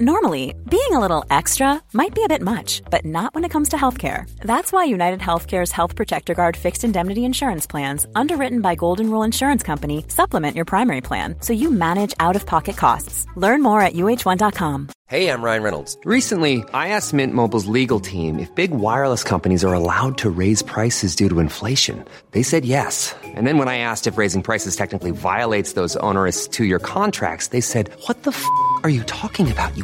Normally, being a little extra might be a bit much, but not when it comes to healthcare. That's why United Healthcare's Health Protector Guard fixed indemnity insurance plans, underwritten by Golden Rule Insurance Company, supplement your primary plan so you manage out of pocket costs. Learn more at uh1.com. Hey, I'm Ryan Reynolds. Recently, I asked Mint Mobile's legal team if big wireless companies are allowed to raise prices due to inflation. They said yes. And then when I asked if raising prices technically violates those onerous two year contracts, they said, What the f are you talking about, you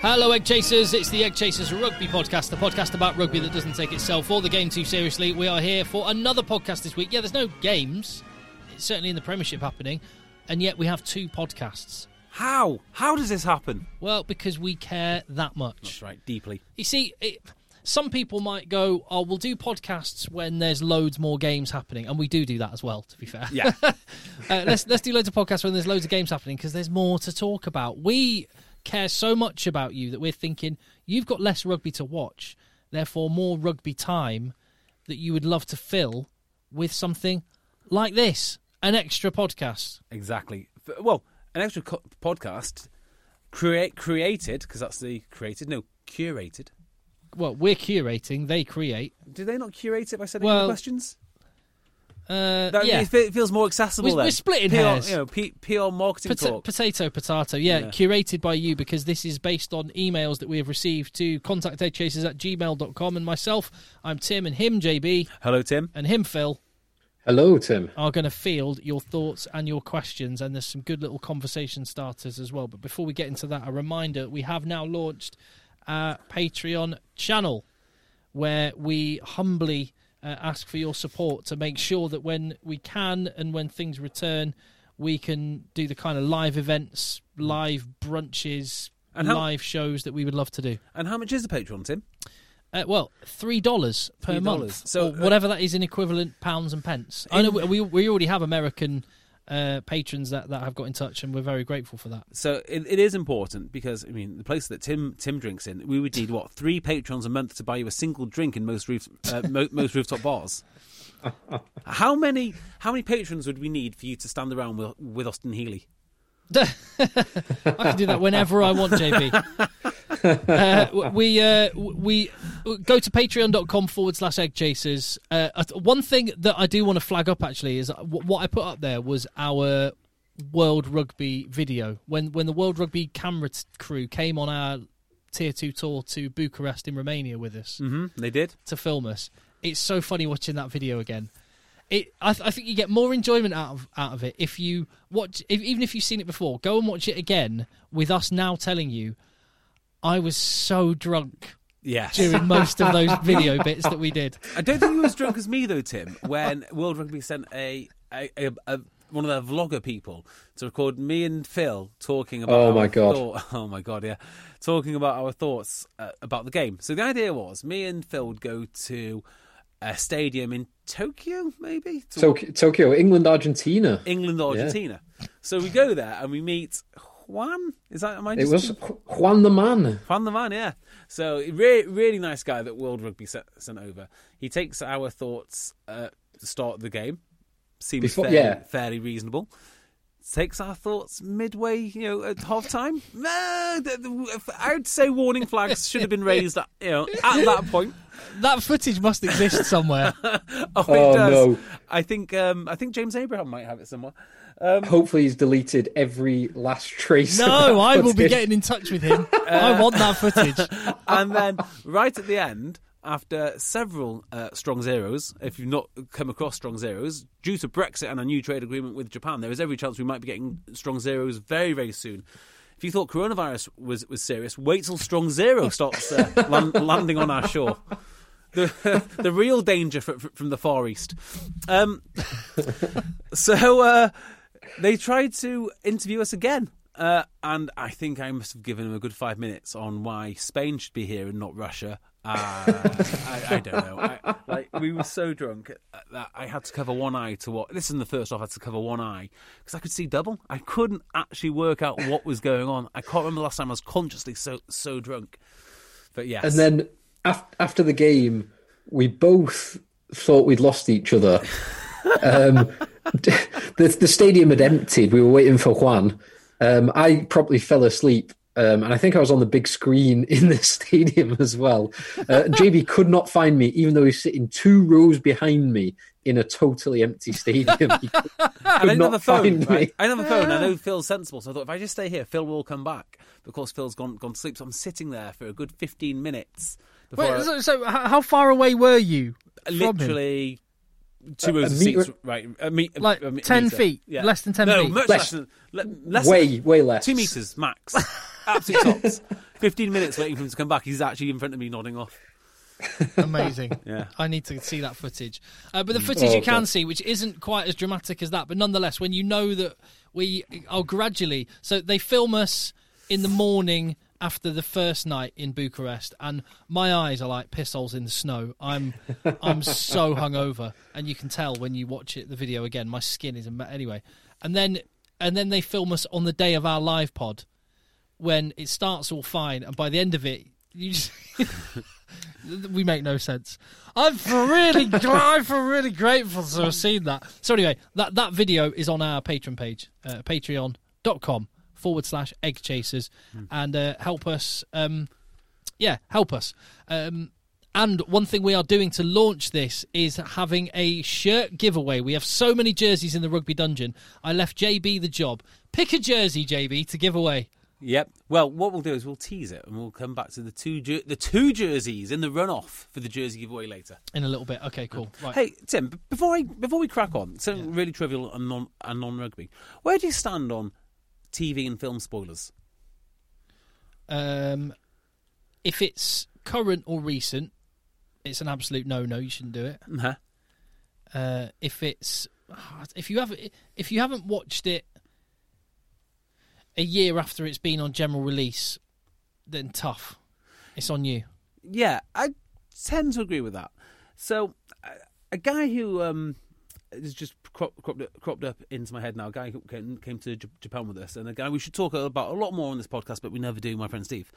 Hello, Egg Chasers. It's the Egg Chasers Rugby Podcast, the podcast about rugby that doesn't take itself or the game too seriously. We are here for another podcast this week. Yeah, there's no games, it's certainly in the Premiership happening, and yet we have two podcasts. How? How does this happen? Well, because we care that much. That's right, deeply. You see, it, some people might go, "Oh, we'll do podcasts when there's loads more games happening," and we do do that as well. To be fair, Yeah. uh, let's let's do loads of podcasts when there's loads of games happening because there's more to talk about. We care so much about you that we're thinking you've got less rugby to watch, therefore more rugby time that you would love to fill with something like this, an extra podcast. Exactly. Well, an extra co- podcast create created because that's the created. No, curated. Well, we're curating; they create. Do they not curate it by sending Well, questions? Uh, That, yeah. it feels more accessible. We're- then. we're splitting PR, hairs. You know, P- PR marketing Pota- talk. potato, potato. Yeah, Yeah. curated by you because this is based on emails that we have received to contacteggchasers at gmail.com. And myself, I'm Tim, and him, JB, Hello, Tim. and him, Phil, Hello, Tim. are going to field your thoughts and your questions. And there's some good little conversation starters as well. But before we get into that, a reminder we have now launched our Patreon channel where we humbly uh, ask for your support to make sure that when we can and when things return, we can do the kind of live events, live brunches, And how- live shows that we would love to do. And how much is the Patreon, Tim? Uh, well, three dollars per $3. month, So, uh, whatever that is in equivalent pounds and pence. I know we- we already have American uh, patrons that, that have got in touch, and we're very grateful for that. So it, it is important because I mean the place that Tim Tim drinks in, we would need what three patrons a month to buy you a single drink in most roof uh, mo- most rooftop bars. how many how many patrons would we need for you to stand around with, with Austin Healey? I can do that whenever I want, JB. Uh, we uh, we go to patreon.com forward slash egg chasers. Uh, uh, one thing that I do want to flag up actually is what I put up there was our World Rugby video when when the World Rugby camera t- crew came on our tier two tour to Bucharest in Romania with us Mm-hmm. They did. to film us. It's so funny watching that video again. It, I, th- I think you get more enjoyment out of out of it if you watch, if, even if you've seen it before. Go and watch it again with us now telling you, I was so drunk Yes. during most of those video bits that we did. I don't think you were as drunk as me though, Tim. When World Rugby sent a, a, a, a one of their vlogger people to record me and Phil talking about. Oh, our my God. thought- oh my god, yeah, talking about our thoughts uh, about the game. So the idea was me and Phil would go to a stadium in Tokyo, maybe to Tokyo, Tokyo England, Argentina. England Argentina. So we go there and we meet Juan. Is that am I It just was Juan the Man. Juan the man, yeah. So really, really nice guy that World Rugby sent, sent over. He takes our thoughts uh, start of the game. Seems Before- fairly, yeah. fairly reasonable. Takes our thoughts midway, you know, at half time. I would say warning flags should have been raised, at, you know, at that point. That footage must exist somewhere. Oh, it Oh, does. no. I think, um, I think James Abraham might have it somewhere. Um, Hopefully, he's deleted every last trace. of no, that I will be getting in touch with him. I want that footage. and then right at the end, after several uh, strong zeros, if you've not come across strong zeros, due to Brexit and a new trade agreement with Japan, there is every chance we might be getting strong zeros very, very soon. If you thought coronavirus was, was serious, wait till strong zero starts uh, land, landing on our shore. The, the real danger fr- fr- from the Far East. Um, so uh, they tried to interview us again. Uh, and I think I must have given him a good five minutes on why Spain should be here and not Russia. Uh, I, I don't know. I, like we were so drunk that I had to cover one eye to what. This is in the first off. I had to cover one eye because I could see double. I couldn't actually work out what was going on. I can't remember the last time I was consciously so so drunk. But yes, And then af- after the game, we both thought we'd lost each other. um, the, the stadium had emptied. We were waiting for Juan. Um, I probably fell asleep. Um, and I think I was on the big screen in the stadium as well. Uh, JB could not find me, even though he's sitting two rows behind me in a totally empty stadium. He could, and I didn't have a phone. find me. Right? I didn't have a phone. I know Phil's sensible, so I thought if I just stay here, Phil will come back. Of course, Phil's gone gone to sleep, so I'm sitting there for a good 15 minutes. Before Wait, I- so, so how far away were you? from him? literally two rows of metre- seats, right? A me- a- Like a me- 10 metre. feet? Less than 10 no, feet? much Less. less, than le- less Way, than, way less. two meters max. Absolute tops. Fifteen minutes waiting for him to come back. He's actually in front of me, nodding off. Amazing. Yeah. I need to see that footage. Uh, but the footage Oh, you can okay. see, which isn't quite as dramatic as that, but nonetheless, when you know that we are gradually. So they film us in the morning after the first night in Bucharest, and my eyes are like piss holes in the snow. I'm I'm so hungover, and you can tell when you watch it the video again. My skin is a me- anyway, and then and then they film us on the day of our live pod when it starts all fine, and by the end of it, you just. we make no sense. I'm really, I'm really grateful to have seen that. So anyway, that that video is on our Patreon page, uh, patreon.com forward slash egg chasers, and uh, help us. Um, yeah, help us. Um, and one thing we are doing to launch this is having a shirt giveaway. We have so many jerseys in the rugby dungeon. I left JB the job. Pick a jersey, JB, to give away. Yep. Well, what we'll do is we'll tease it, and we'll come back to the two jer- the two jerseys in the runoff for the jersey giveaway later. In a little bit. Okay, cool. Right. Hey Tim, before I before we crack on, something really trivial and non and non rugby. Where do you stand on TV and film spoilers? Um, if it's current or recent, it's an absolute no-no. You shouldn't do it. Uh, if it's if you have if you haven't watched it a year after it's been on general release, then tough. It's on you. Yeah, I tend to agree with that. So, a guy who um, is just crop, cropped, cropped up into my head now, a guy who came, came to Japan with us, and a guy we should talk about a lot more on this podcast, but we never do, my friend Steve.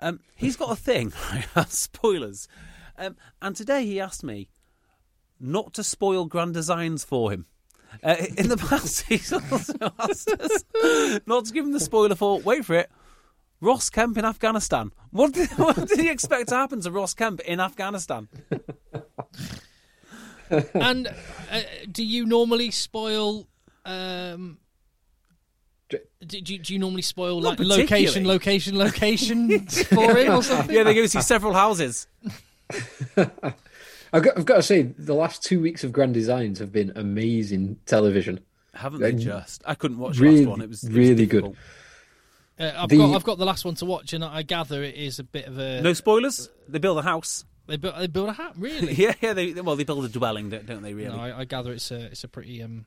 Um, he's got a thing, spoilers. Um, and today he asked me not to spoil grand designs for him. Uh, in the past, he's also asked us not to give him the spoiler for, wait for it, Ross Kemp in Afghanistan. What did, what did he expect to happen to Ross Kemp in Afghanistan? and uh, do you normally spoil? Um, do, do, you- do you normally spoil Not like location, location, location for him or something? Yeah, they give us you several houses. I've got, I've got to say, the last two weeks of Grand Designs have been amazing television. Haven't they just? I couldn't watch the really- last one. It was it was really good. Uh, I've The- got I've got the last one to watch, and I gather it is a bit of a No spoilers. They build a house. they build they built a hat really. Yeah, yeah. They well, they build a dwelling, don't, don't they? Really? No, I, I gather it's a it's a pretty um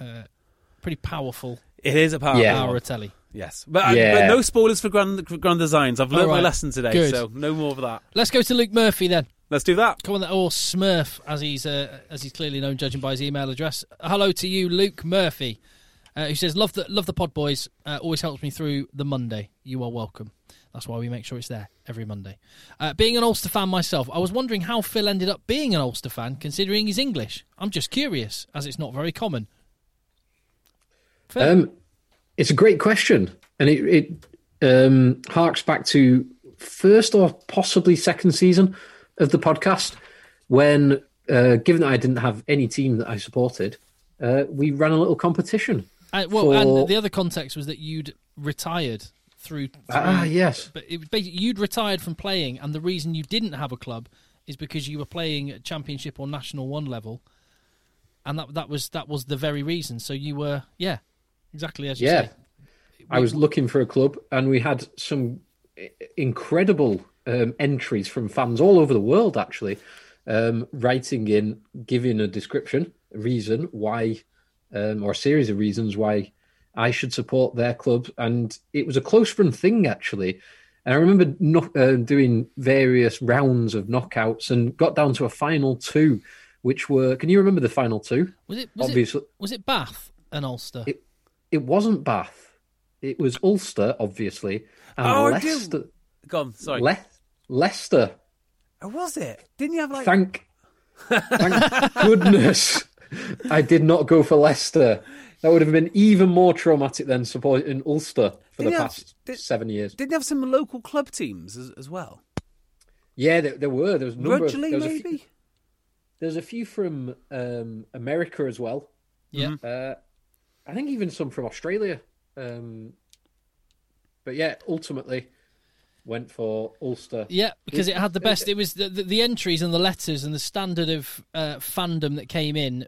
uh, pretty powerful it is a power. Yeah. hour of telly. Yes, but, uh, Yeah. but no spoilers for grand grand designs. I've learned All my lesson today, Good. so no more of that. Let's go to Luke Murphy then. Let's do that. Come on, then. or Smurf, as he's uh, as he's clearly known, judging by his email address. Hello to you, Luke Murphy, uh, who says, "Love the love the pod boys. Uh, always helps me through the Monday. You are welcome. That's why we make sure it's there every Monday." Uh, being an Ulster fan myself, I was wondering how Phil ended up being an Ulster fan, considering he's English. I'm just curious, as it's not very common. Um, it's a great question, and it, it um, harks back to first or possibly second season of the podcast when, uh, given that I didn't have any team that I supported, uh, we ran a little competition. Well, for- and the other context was that you'd retired through. through Ah, yes. But it was basically you'd retired from playing, and the reason you didn't have a club is because you were playing at championship or national one level, and that that was that was the very reason. So you were, yeah, exactly as you Yeah. say. I was looking for a club, and we had some incredible um, entries from fans all over the world, actually, um, writing in, giving a description, a reason why, um, or a series of reasons why I should support their club, and it was a close run thing actually. And I remember uh, doing various rounds of knockouts and got down to a final two, which were. Can you remember the final two? Was it was Obviously, it was it Bath and Ulster? It- it wasn't Bath. It was Ulster, obviously, and Oh, I do. Leicester. Go sorry. Le- Leicester. oh, was it? Didn't you have like? Thank, thank goodness I did not go for Leicester. That would have been even more traumatic than supporting Ulster for Did the you have- past did- seven years. Didn't you have some local club teams as, as well? Yeah, there, there were. There was a number. Of, there was a maybe. few, there's a few from um, America as well. yeah. Uh, I think even some from Australia. Um, but yeah, ultimately went for Ulster. Yeah, because it had the best. It was the, the, the entries and the letters and the standard of uh, fandom that came in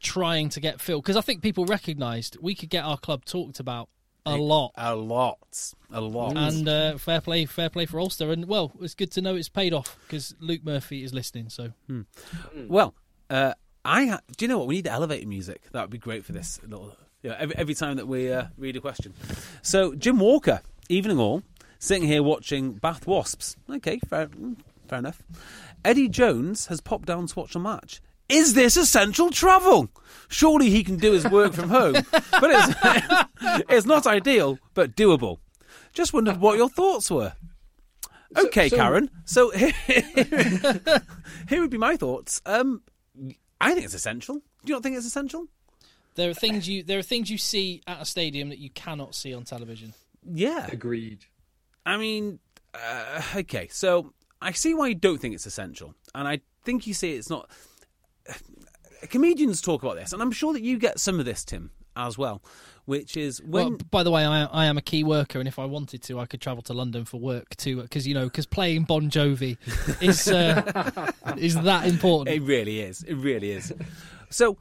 trying to get filled. Because I think people recognised we could get our club talked about a lot. A lot, a lot. And uh, fair play, fair play for Ulster. And well, it's good to know it's paid off because Luke Murphy is listening. So Well, uh, I ha- do you know what we need elevator music? That would be great for this little. Yeah, every every time that we uh, read a question. So Jim Walker, evening all, sitting here watching Bath Wasps. Okay, fair, mm, fair enough. Eddie Jones has popped down to watch a match. Is this essential travel? Surely he can do his work from home, but it's it's not ideal, but doable. Just wondered what your thoughts were. Okay, so- Karen. So here, here would be my thoughts. Um, I think it's essential. Do you not think it's essential? there are things you there are things you see at a stadium that you cannot see on television. Yeah. Agreed. I mean, uh, okay. So I see why you don't think it's essential, and I think you see it's not. Comedians talk about this, and I'm sure that you get some of this, Tim, as well. Which is when Well, by the way, I, I am a key worker, and if I wanted to, I could travel to London for work too. Because you know, because playing Bon Jovi is uh, is that important. It really is. It really is. so,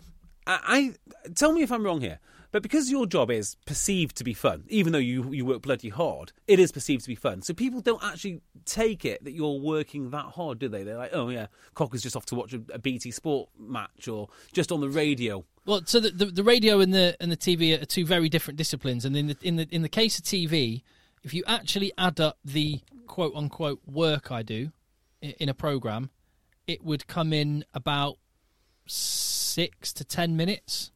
I, I tell me if I'm wrong here, but because your job is perceived to be fun, even though you you work bloody hard, it is perceived to be fun. So people don't actually take it that you're working that hard, do they? They're like, oh yeah, Cocker's just off to watch a, a BT Sport match or just on the radio. Well, so the, the the radio and the and the TV are two very different disciplines, and in the in the in the case of TV, if you actually add up the quote unquote work I do in a program, it would come in about six to ten minutes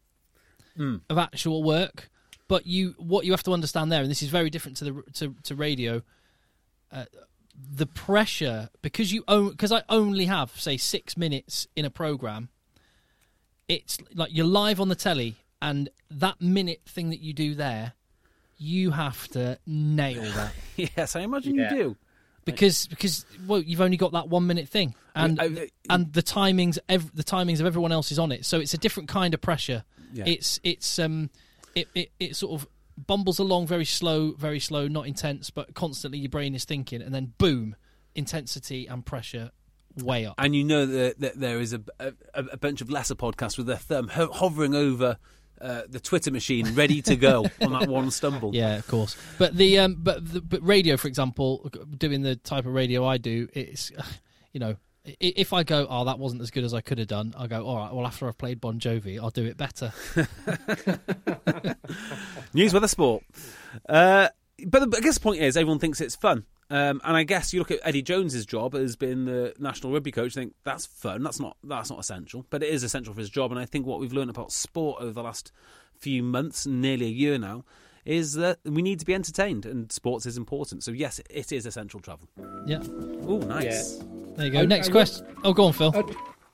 of actual work. But you, what you have to understand there, and this is very different to the to, to radio. Uh, the pressure because you own because I only have say six minutes in a program it's like you're live on the telly and that minute thing that you do there you have to nail that yes, I imagine Yeah. you do. because because well you've only got that one minute thing and I- I- and the timings ev- the timings of everyone else is on it so it's a different kind of pressure Yeah. it's it's um it, it it sort of bumbles along very slow very slow not intense but constantly your brain is thinking and then boom intensity and pressure way up And you know that, that there is a, a, a bunch of lesser podcasts with their thumb ho- hovering over uh, the Twitter machine, ready to go on that one stumble. Yeah, of course. But the um, but the, but radio, for example, doing the type of radio I do, it's you know, if I go, oh, that wasn't as good as I could have done, I'll go, all right. Well, after I've played Bon Jovi, I'll do it better. News, weather, sport. Uh, but the, I guess the point is, everyone thinks it's fun. Um, and I guess you look at Eddie Jones's job as being the national rugby coach. Think that's fun. That's not that's not essential, but it is essential for his job. And I think what we've learned about sport over the last few months, nearly a year now, is that we need to be entertained, and sports is important. So yes, it is essential travel. yeah, Oh, nice. there you go. I- Next I will- question. Oh, go on, Phil.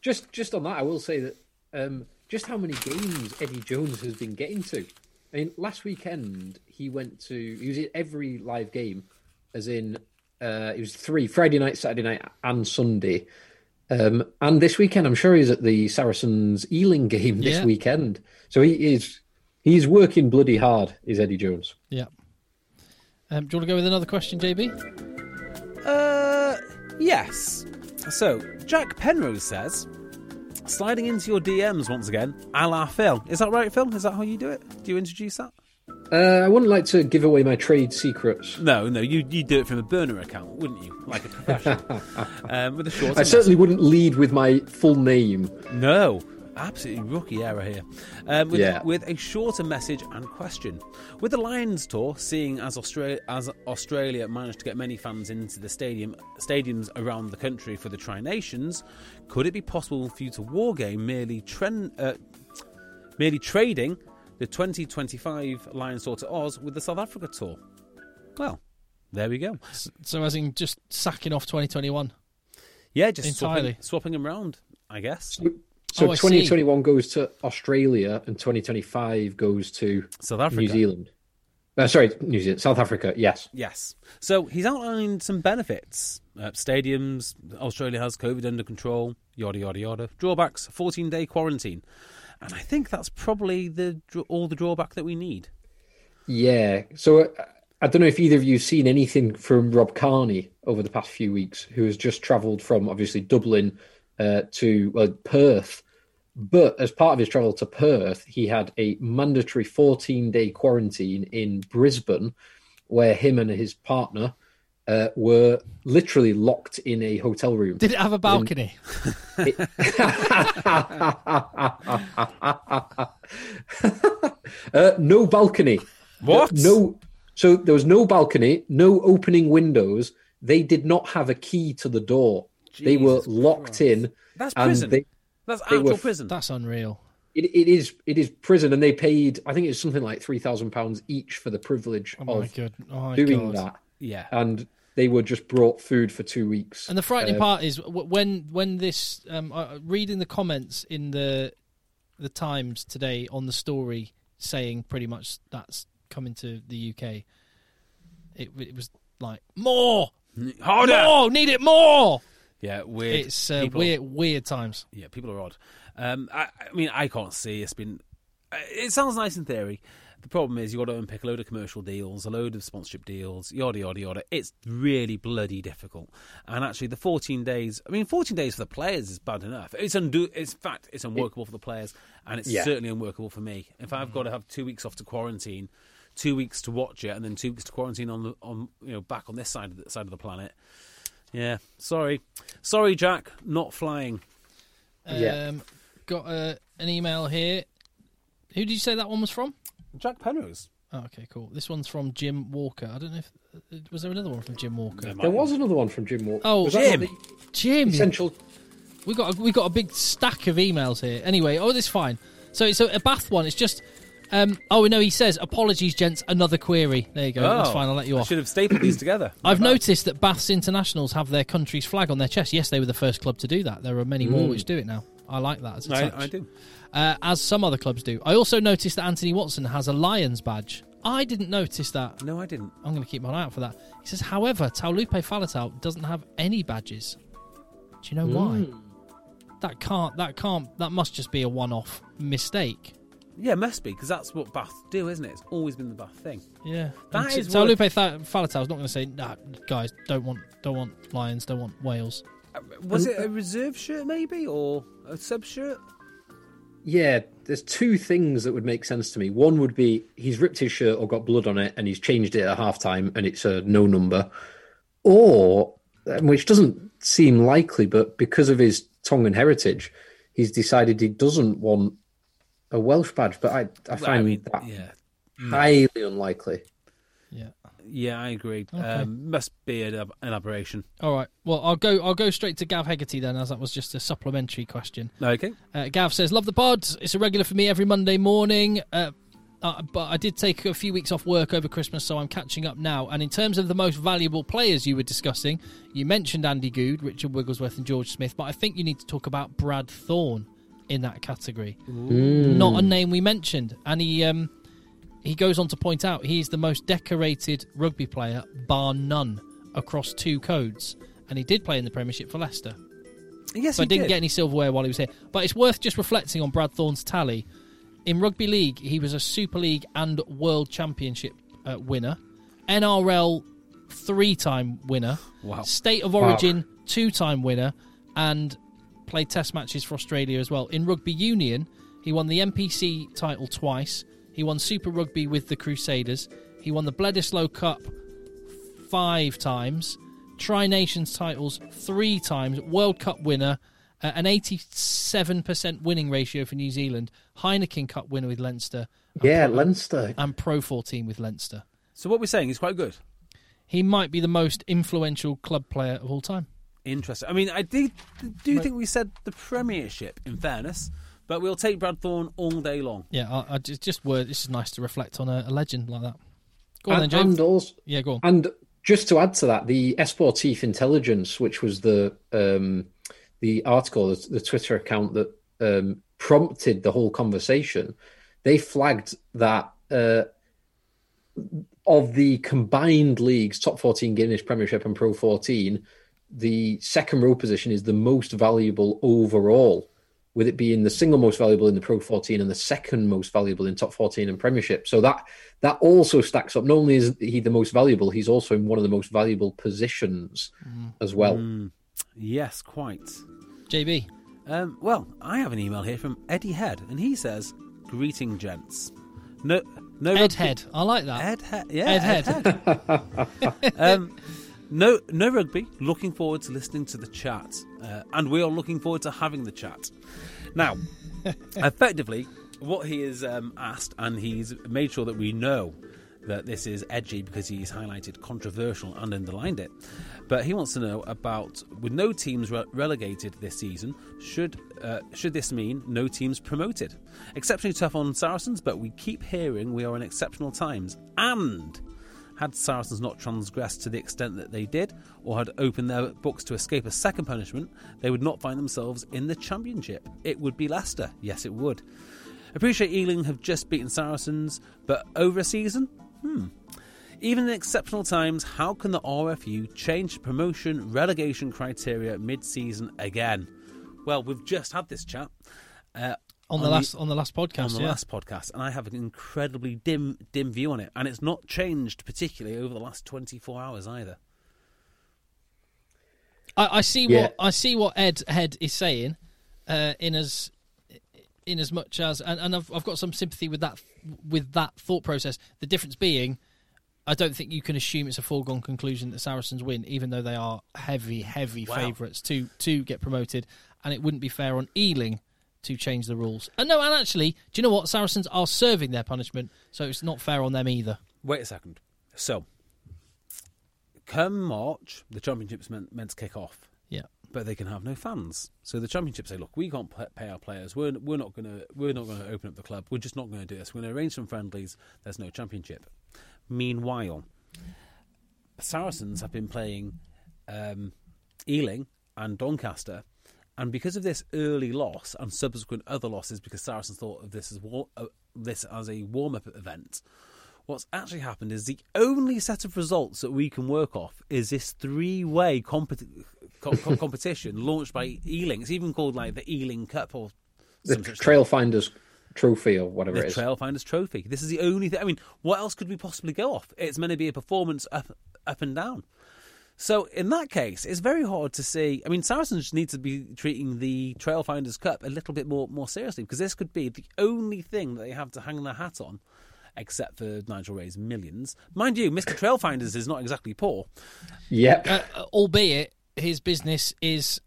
Just just on that, I will say that um, just how many games Eddie Jones has been getting to. I mean, last weekend he went to he was at every live game, as in uh, it was three Friday night, Saturday night, and Sunday. Um, and this weekend, I'm sure he's at the Saracens Ealing game this Yeah. weekend. So he is he's working bloody hard. Is Eddie Jones? yeah. Um, do you want to go with another question, JB? Uh, yes. So Jack Penrose says, sliding into your DMs once again, a la Phil. Is that right, Phil? Is that how you do it? Do you introduce that? Uh, I wouldn't like to give away my trade secrets. No, no, you you do it from a burner account, wouldn't you? Like a professional. um, with a short. I certainly wouldn't lead with my full name. no. Absolutely rookie error here. Um, with, Yeah. with a shorter message and question. With the Lions tour, seeing as Australia as Australia managed to get many fans into the stadium stadiums around the country for the Tri Nations, could it be possible for you to wargame merely trend, uh, merely trading the 2025 Lions tour to Oz with the South Africa tour? Well, there we go. So as in just sacking off 2021. Yeah, just Entirely. swapping, swapping them around, I guess. So Oh, I see. 2021 goes to Australia and 2025 goes to South Africa. New Zealand. Uh, sorry, New Zealand, South Africa. Yes. Yes. So he's outlined some benefits. Uh, stadiums, Australia has COVID under control, yada, yada, yada. Drawbacks, 14 day quarantine. And I think that's probably the all the drawback that we need. Yeah. So uh, I don't know if either of you have seen anything from Rob Kearney over the past few weeks, who has just travelled from obviously Dublin uh, to well, Perth. But as part of his travel to Perth, he had a mandatory 14 day quarantine in Brisbane, where him and his partner uh, were literally locked in a hotel room. Did it have a balcony? Uh, no balcony. What? No. So there was no balcony, no opening windows. They did not have a key to the door. They were locked Christ. in. That's prison. they- That's actual were- prison. That's unreal. it, it is it is prison, and they paid. I think it's something like three thousand pounds each for the privilege Oh my of. Oh doing god. that. yeah. And they were just brought food for two weeks. And the frightening Uh, part is when when this um, uh, reading the comments in the the Times today on the story saying pretty much that's coming to the UK. It, it was like more, Harder. more, need it more. Yeah, weird. It's uh, People- weird, weird times. Yeah, people are odd. Um, I, I mean, I can't see. It's been. uh, It sounds nice in theory. The problem is you've got to unpick a load of commercial deals, a load of sponsorship deals, yada yada yada. It's really bloody difficult. And actually, the 14 days. I mean, 14 days for the players is bad enough. It's undo. It's in fact, it's unworkable for the players, and it's Yeah. certainly unworkable for me. If I've got to have two weeks off to quarantine, two weeks to watch it, and then two weeks to quarantine on the on you know back on this side of the side of the planet. Yeah, sorry, sorry, Jack, not flying. Yeah. Um, got uh, an email here. Who did you say that one was from? Jack Penrose. Oh, okay, cool. This one's from Jim Walker. I don't know if uh, was there another one from Jim Walker. there was another one from Jim Walker. Oh, Was Jim. Jim, Essential. we got a, we got a big stack of emails here. Anyway, oh, that's fine. So it's a, a Bath one. It's just. Um, oh no, he says apologies, gents. Another query. There you go. That's Oh, fine. I'll let you off. I should have stapled these together. I've bad. noticed that Bath's internationals have their country's flag on their chest. Yes, they were the first club to do that. There are many more which do it now. I like that as a touch. I, I do. uh, as some other clubs do. I also noticed that Anthony Watson has a Lions badge. I didn't notice that. No, I didn't. I'm going to keep my eye out for that. He says, however, Taulupe Faletau doesn't have any badges. Do you know why? That can't. That can't. That must just be a one-off mistake. Yeah, must be because that's what Bath do, isn't it? It's always been the Bath thing. Yeah, That And is Taulupe worth- Tha- Faletau's not going to say, nah, guys, don't want, don't want Lions, don't want Wales. Uh, Was it a reserve shirt, maybe, or a sub shirt? Yeah, there's two things that would make sense to me. One would be he's ripped his shirt or got blood on it and he's changed it at halftime and it's a no number. Or, um, which doesn't seem likely, but because of his Tongan heritage, he's decided he doesn't want a Welsh badge. But I, I find mean, that yeah, highly unlikely. Yeah. yeah, I agree. Um, must be an, ab- an aberration. All right. Well, I'll go. I'll go straight to Gav Hegarty then, as that was just a supplementary question. Okay. Uh, Gav says, "Love the pod. It's a regular for me every Monday morning. Uh, uh, but I did take a few weeks off work over Christmas, so I'm catching up now. And in terms of the most valuable players you were discussing, you mentioned Andy Goode, Richard Wigglesworth, and George Smith. But I think you need to talk about Brad Thorn in that category. Not a name we mentioned, and he um, he goes on to point out he's the most decorated rugby player, bar none, across two codes. And he did play in the Premiership for Leicester Yes, but he didn't did. get any silverware while he was here. But it's worth just reflecting on Brad Thorn's tally. In rugby league, he was a Super League and World Championship uh, winner, NRL three-time winner, Wow. State of Origin two-time winner, and played Test matches for Australia as well. In rugby union, he won the NPC title twice. He won Super Rugby with the Crusaders. He won the Bledisloe Cup five times, Tri Nations titles three times, World Cup winner, uh, an 87% winning ratio for New Zealand, Heineken Cup winner with Leinster, Yeah, Leinster. and Pro 14 with Leinster. So what we're saying is quite good. He might be the most influential club player of all time. Interesting. I mean, I do, do think we said the Premiership, in fairness, but we'll take Brad Thorn all day long. Yeah, I, I just, just word. This is nice to reflect on a, a legend like that. Go on and, then, James. and also, yeah, go on. And just to add to that, the Esportif Intelligence, which was the um, the article, the, the Twitter account that um, prompted the whole conversation, they flagged that uh, of the combined leagues, top 14 Guinness Premiership and Pro 14, the second row position is the most valuable overall, with it being the single most valuable in the Pro 14 and the second most valuable in top 14 and Premiership. So that that also stacks up. Not only is he the most valuable, he's also in one of the most valuable positions as well. Yes, quite. JB. Um, well, I have an email here from Eddie Head, and he says, "Greeting, gents. No, no Ed rugby- Head. I like that. Ed Head. Yeah, Ed Ed Head. Head. um, no, no rugby. Looking forward to listening to the chat, uh, and we are looking forward to having the chat. Now, effectively, what he has um, asked, and he's made sure that we know that this is edgy because he's highlighted controversial and underlined it. But he wants to know about with no teams re- relegated this season, should uh, should this mean no teams promoted? Exceptionally tough on Saracens, but we keep hearing we are in exceptional times. And had Saracens not transgressed to the extent that they did, or had opened their books to escape a second punishment, they would not find themselves in the Championship. It would be Leicester. Yes, it would. Appreciate Ealing have just beaten Saracens, but over a season? Hmm. Even in exceptional times, how can the RFU change promotion relegation criteria mid season again? Well, we've just had this chat. Uh, on the last on the last podcast. on the yeah. last podcast, and I have an incredibly dim dim view on it, and it's not changed particularly over the last twenty four hours either. I, I see Yeah. what I see what Ed Head is saying, uh, in as in as much as, and, and I've I've got some sympathy with that with that thought process. The difference being, I don't think you can assume it's a foregone conclusion that Saracens win, even though they are heavy, heavy Wow. favourites to to get promoted, and it wouldn't be fair on Ealing to change the rules. And no, and actually, do you know what? Saracens are serving their punishment, so it's not fair on them either. Wait a second. So, come March, the championship's meant, meant to kick off, Yeah. but they can have no fans. So the championship say, "Look, we can't pay our players. We're we're not gonna we're not gonna open up the club. We're just not going to do this. We're going to arrange some friendlies. There's no championship." Meanwhile, Saracens have been playing um, Ealing and Doncaster, and because of this early loss and subsequent other losses, because Saracens thought of this as war- uh, this as a warm up event, what's actually happened is the only set of results that we can work off is this three way competi- co- co- competition launched by Ealing. It's even called like the Ealing Cup or The. Trailfinders Trophy or whatever The it is. Trail Finders Trophy. This is the only thing. I mean, what else could we possibly go off? It's meant to be a performance up, up and down. So in that case, it's very hard to see. I mean, Saracens just need to be treating the Trailfinders Cup a little bit more more seriously because this could be the only thing that they have to hang their hat on, except for Nigel Wray's millions. Mind you, Mister Trailfinders is not exactly poor. Yep. Uh, albeit his business is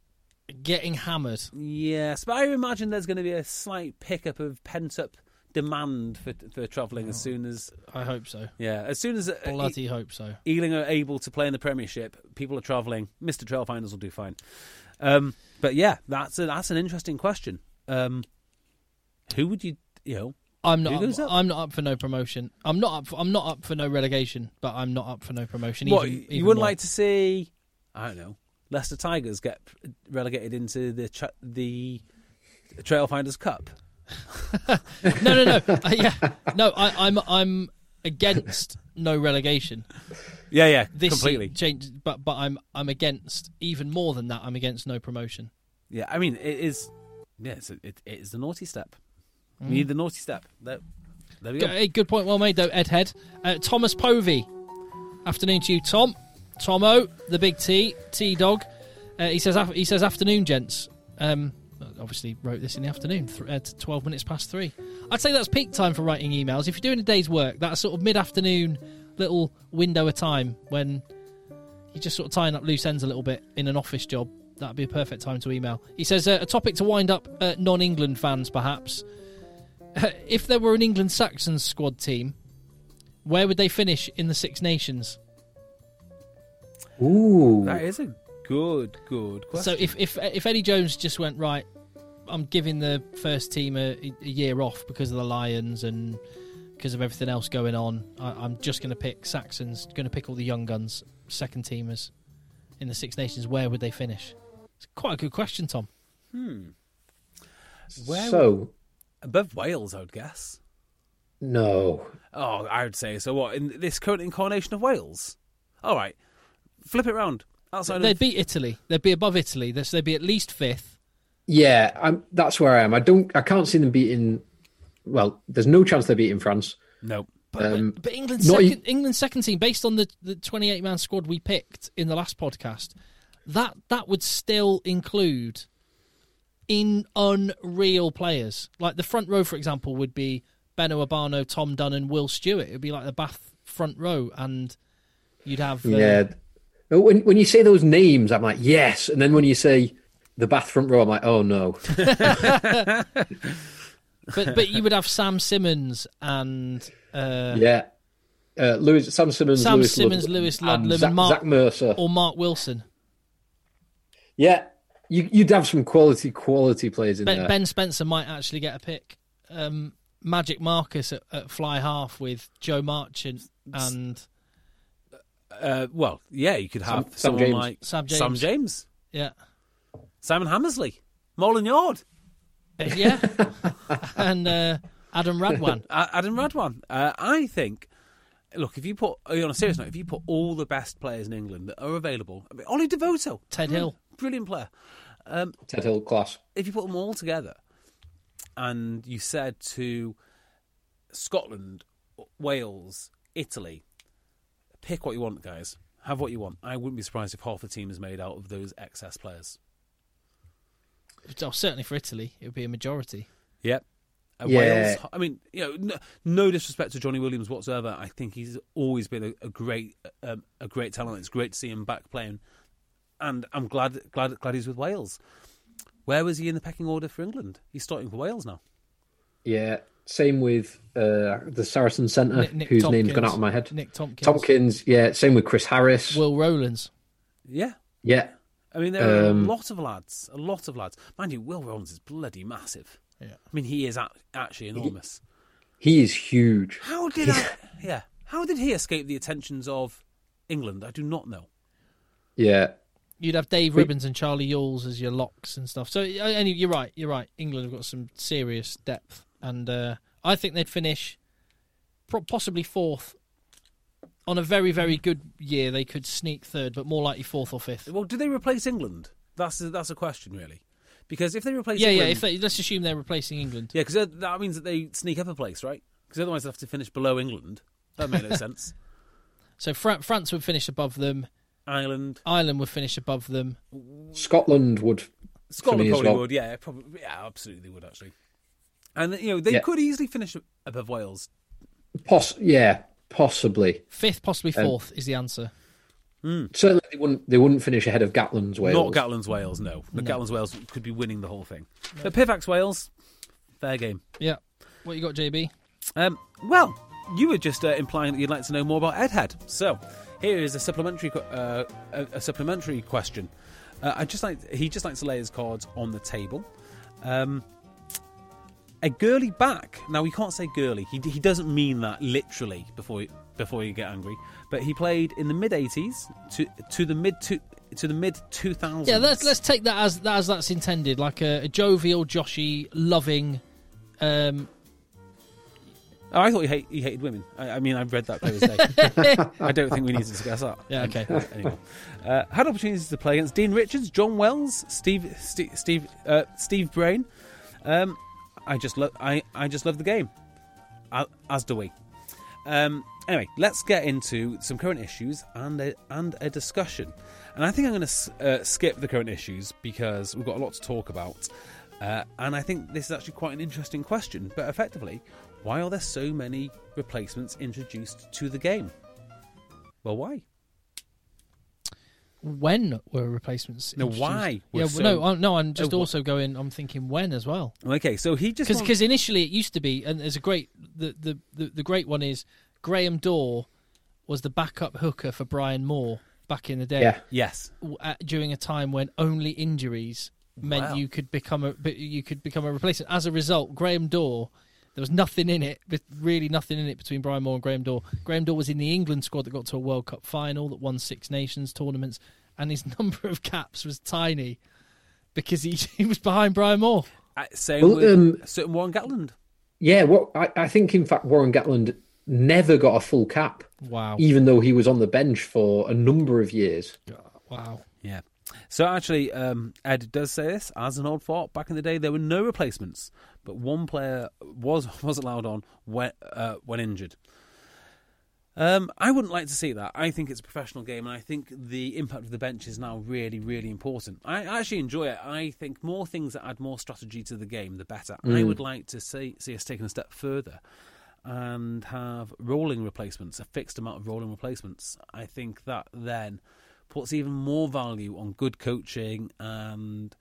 getting hammered. Yes, but I imagine there's going to be a slight pickup of pent up demand for for travelling as soon as I hope so. yeah, as soon as uh, Bloody hope so. Ealing are able to play in the Premiership. People are travelling. Mister Trailfinders will do fine. Um, but yeah, that's a, that's an interesting question. Um, who would you you know? I'm not. Up, up? I'm not up for no promotion. I'm not up. For, I'm not up for no relegation, but I'm not up for no promotion. What even, you even wouldn't more. like to see? I don't know. Leicester Tigers get relegated into the tra- the Trailfinders Cup. No, no, no. Uh, yeah, no. I, I'm. I'm against no relegation. Yeah, yeah, This completely. change, but but I'm I'm against even more than that. I'm against no promotion. Yeah, I mean it is. Yeah, it's a, it, it is the naughty step. Mm. We need the naughty step. There, there we go. Good, good point. Well made, though, Ed Head. Uh, Thomas Povey. Afternoon to you, Tom. Tomo, the big T, T dog. Uh, he says. af- He says, "Afternoon, gents." Um, obviously, wrote this in the afternoon, th- uh, twelve minutes past three. I'd say that's peak time for writing emails. If you're doing a day's work, that's sort of mid-afternoon little window of time when you're just sort of tying up loose ends a little bit in an office job. that'd be a perfect time to email. He says uh, a topic to wind up uh, non-England fans, perhaps. if there were an England Saxons squad team, where would they finish in the Six Nations? Ooh. That is a good, good question. So if if if Eddie Jones just went right, I'm giving the first team a, a year off because of the Lions and because of everything else going on. I, I'm just going to pick Saxons. Going to pick all the young guns, second teamers in the Six Nations. Where would they finish? It's quite a good question, Tom. Hmm. Where so, above Wales, I would guess. no. Oh, I would say so. What in this current incarnation of Wales? All right, flip it round. Outside They'd of beat Italy. They'd be above Italy. So they'd be at least fifth. Yeah, I'm, that's where I am. I don't. I can't see them beating. Well, there's no chance they're beating France. no, But, Um, but, but England's not second, e- England's second team, based on the, the 28 man squad we picked in the last podcast, that that would still include in unreal players. Like the front row, for example, would be Beno Obano, Tom Dunn, and Will Stuart. It would be like the Bath front row, and you'd have uh, Yeah. When when you say those names, I'm like yes, and then when you say the Bath front row, I'm like oh no. But but you would have Sam Simmonds and uh, yeah. Uh, Lewis, Sam Simmonds, Sam Lewis Simmonds, Lud- Lewis and Ludlam, Zach, Mark- Zach Mercer. or Mark Wilson. Yeah, you, you'd have some quality quality players in Ben, there. ben Spencer might actually get a pick. Um, Magic Marcus at, at fly half with Joe Marchant and uh, well, yeah, you could have Sam- Sam someone James. like Sam James. Sam James, yeah, Simon Hammersley, Moreland Yard, Uh, yeah, and uh, Adam Radwan. A- Adam Radwan. Uh, I think. Look, if you put on a serious note, if you put all the best players in England that are available, I mean, Ollie Devoto, Ted Hill. brilliant player. Um, Ted Hill class. if you put them all together and you said to Scotland, Wales, Italy, pick what you want, guys. Have what you want. I wouldn't be surprised if half the team is made out of those excess players. Oh, certainly for Italy, it would be a majority. Yep. Uh, Yeah. Wales. I mean, you know, no, no disrespect to Johnny Williams whatsoever. I think he's always been a, a great, um, a great talent. It's great to see him back playing, and I'm glad, glad, glad he's with Wales. Where was he in the pecking order for England? He's starting for Wales now. Yeah. Same with uh, the Saracen centre, Nick- Nick whose name's gone out of my head. Nick Tompkins, Tompkins. Yeah. Same with Chris Harris. Will Rowlands. Yeah, yeah. I mean, there are Um, a lot of lads, a lot of lads. Mind you, Will Rowlands is bloody massive. Yeah. I mean, he is a- actually enormous. He is huge. How did I, yeah? How did he escape the attentions of England? I do not know. Yeah. You'd have Dave We- Ribbans and Charlie Ewels as your locks and stuff. So, uh, any, you're right. You're right. England have got some serious depth, and uh, I think they'd finish possibly fourth. On a very, very good year, they could sneak third, but more likely fourth or fifth. Well, do they replace England? That's a, that's a question, really. Because if they replace Yeah, England, yeah. If they, let's assume they're replacing England. yeah, because that means that they sneak up a place, right? Because otherwise they have to finish below England. That makes no sense. So Fra- France would finish above them. Ireland, Ireland would finish above them. Scotland would. Scotland probably well. would. Yeah, probably. Yeah, absolutely they would actually. And you know they Yeah. could easily finish above Wales. Poss- yeah, possibly. Fifth, possibly Um, fourth, is the answer. Certainly, they wouldn't. They wouldn't finish ahead of Gatland's Wales. Not Gatland's Wales, no. But Gatland's Wales could be winning the whole thing. But Pivac's Wales, fair game. Yeah. What you got, JB? Um, well, you were just uh, implying that you'd like to know more about Edhead. So here is a supplementary uh, a, a supplementary question. Uh, I just like he just likes to lay his cards on the table. Um, a girly back. Now we can't say girly. He he doesn't mean that literally. Before you, before you get angry, but he played in the mid '80s to to the mid to to the mid 2000s. Yeah, let's let's take that as as that's intended, like a, a jovial, joshy, loving. Um, Oh, I thought he, hate, he hated women. I, I mean, I've read that clear as day. I don't think we need to discuss that. yeah, okay. anyway, uh, had opportunities to play against Dean Richards, John Wells, Steve Steve Steve, uh, Steve Brain. Um, I just love I, I just love the game, as do we. Um, anyway, let's get into some current issues and a, and a discussion. And I think I'm going to uh, skip the current issues because we've got a lot to talk about. Uh, and I think this is actually quite an interesting question. But effectively, why are there so many replacements introduced to the game? Well, why? When were replacements? No, introduced? why Yeah, so- well, no, uh, no. I'm just Oh, also going. I'm thinking when as well. Okay, so he just because want- initially it used to be, and there's a great the, the the the great one is Graham Dawe was the backup hooker for Brian Moore back in the day. Yeah. yes, At, during a time when only injuries meant Wow. you could become a but you could become a replacement. As a result, Graham Dawe. There was nothing in it, but really nothing in it between Brian Moore and Graham Dawe. Graham Dawe was in the England squad that got to a World Cup final, that won Six Nations tournaments, and his number of caps was tiny because he, he was behind Brian Moore. Uh, same Well, with um, certain Warren Gatland. Yeah, well, I, I think in fact Warren Gatland never got a full cap, Wow. even though he was on the bench for a number of years. Wow. Yeah. So actually, um, Ed does say this as an old fort. Back in the day, there were no replacements, but one player was was allowed on when uh, when injured. Um, I wouldn't like to see that. I think it's a professional game, and I think the impact of the bench is now really, really important. I actually enjoy it. I think more things that add more strategy to the game, the better. I would like to see see us taking a step further and have rolling replacements, a fixed amount of rolling replacements. I think that then puts even more value on good coaching and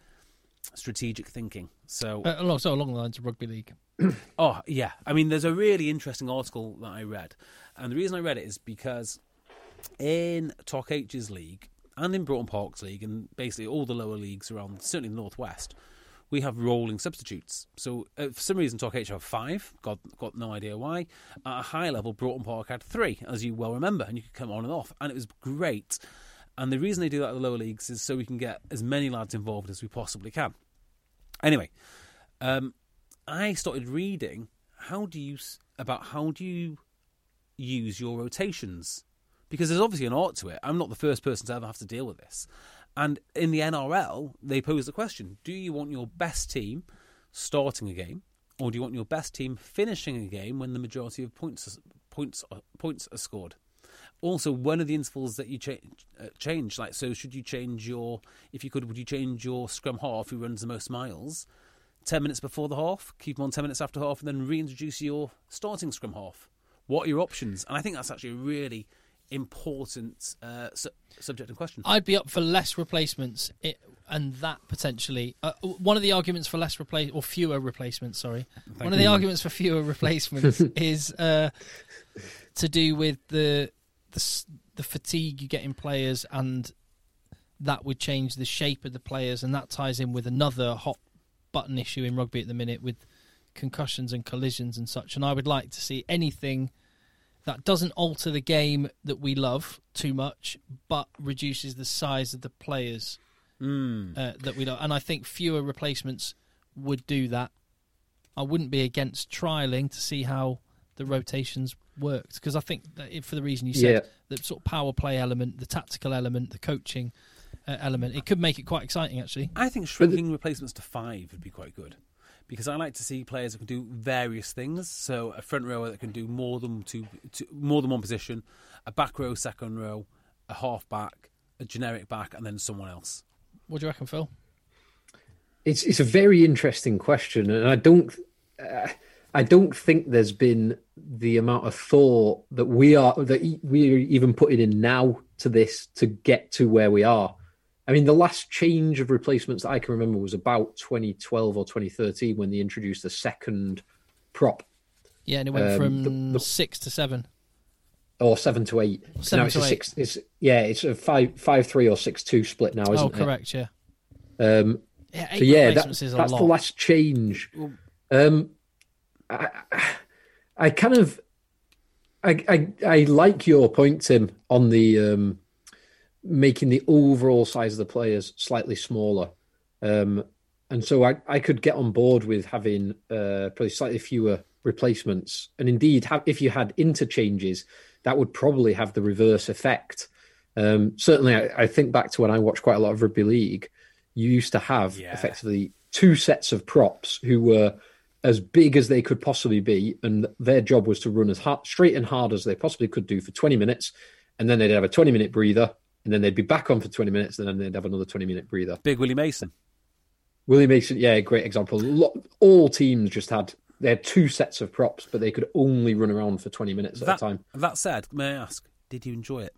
strategic thinking. So, Uh, along, so along the lines of rugby league. oh yeah, I mean, there's a really interesting article that I read, and the reason I read it is because in Talk H's league and in Broughton Park's league, and basically all the lower leagues around, certainly the northwest, we have rolling substitutes. So uh, for some reason, Talk H have five. Got got no idea why. At a high level, Broughton Park had three, as you well remember, and you could come on and off, and it was great. And the reason they do that at the lower leagues is so we can get as many lads involved as we possibly can. Anyway, um, I started reading how do you about how do you use your rotations because there's obviously an art to it. I'm not the first person to ever have to deal with this. And in the NRL, they pose the question: Do you want your best team starting a game, or do you want your best team finishing a game when the majority of points points points are scored? Also, one of the intervals that you change, uh, change, like so, should you change your, if you could, would you change your scrum half who runs the most miles, ten minutes before the half, keep them on ten minutes after half, and then reintroduce your starting scrum half? What are your options? And I think that's actually a really important uh, su- subject and question. I'd be up for less replacements, it, and that potentially uh, one of the arguments for less replace or fewer replacements. Sorry, one of the arguments for fewer replacements is uh, to do with the, the the fatigue you get in players, and that would change the shape of the players, and that ties in with another hot button issue in rugby at the minute with concussions and collisions and such. And I would like to see anything that doesn't alter the game that we love too much, but reduces the size of the players uh, that we love. And I think fewer replacements would do that. I wouldn't be against trialing to see how the rotations worked because I think that if, for the reason you said, Yeah. the sort of power play element, the tactical element, the coaching uh, element, it could make it quite exciting actually. I think shrinking replacements to five would be quite good because I like to see players that can do various things. So a front rower that can do more than two, two more than one position, a back row, second row, a half back, a generic back, and then someone else. What do you reckon, Phil? It's it's a very interesting question, and I don't uh, I don't think there's been the amount of thought that we are that we're even putting in now to this to get to where we are. I mean, the last change of replacements that I can remember was about 2012 or 2013 when they introduced the second prop Yeah, and it went Um, from the- the- six to seven. or seven to eight. Seven now it's to a eight. six. It's yeah, it's a five five three or six two split now, isn't it? Oh, correct. Yeah. Um, Yeah, so yeah, that, that's lot. the last change. Um, I, I kind of, I, I, I like your point, Tim, on the um, making the overall size of the players slightly smaller, um, and so I, I could get on board with having uh, probably slightly fewer replacements, and indeed, have, if you had interchanges, that would probably have the reverse effect. Um, certainly, I, I think back to when I watched quite a lot of rugby league. You used to have Yeah. effectively two sets of props who were as big as they could possibly be, and their job was to run as hard, straight and hard as they possibly could do for 20 minutes, and then they'd have a 20 minute breather, and then they'd be back on for 20 minutes, and then they'd have another 20 minute breather. Big Willie Mason. Willie Mason, yeah, great example. Lo- All teams just had they had two sets of props, but they could only run around for 20 minutes at That, a time. that said, may I ask, did you enjoy it?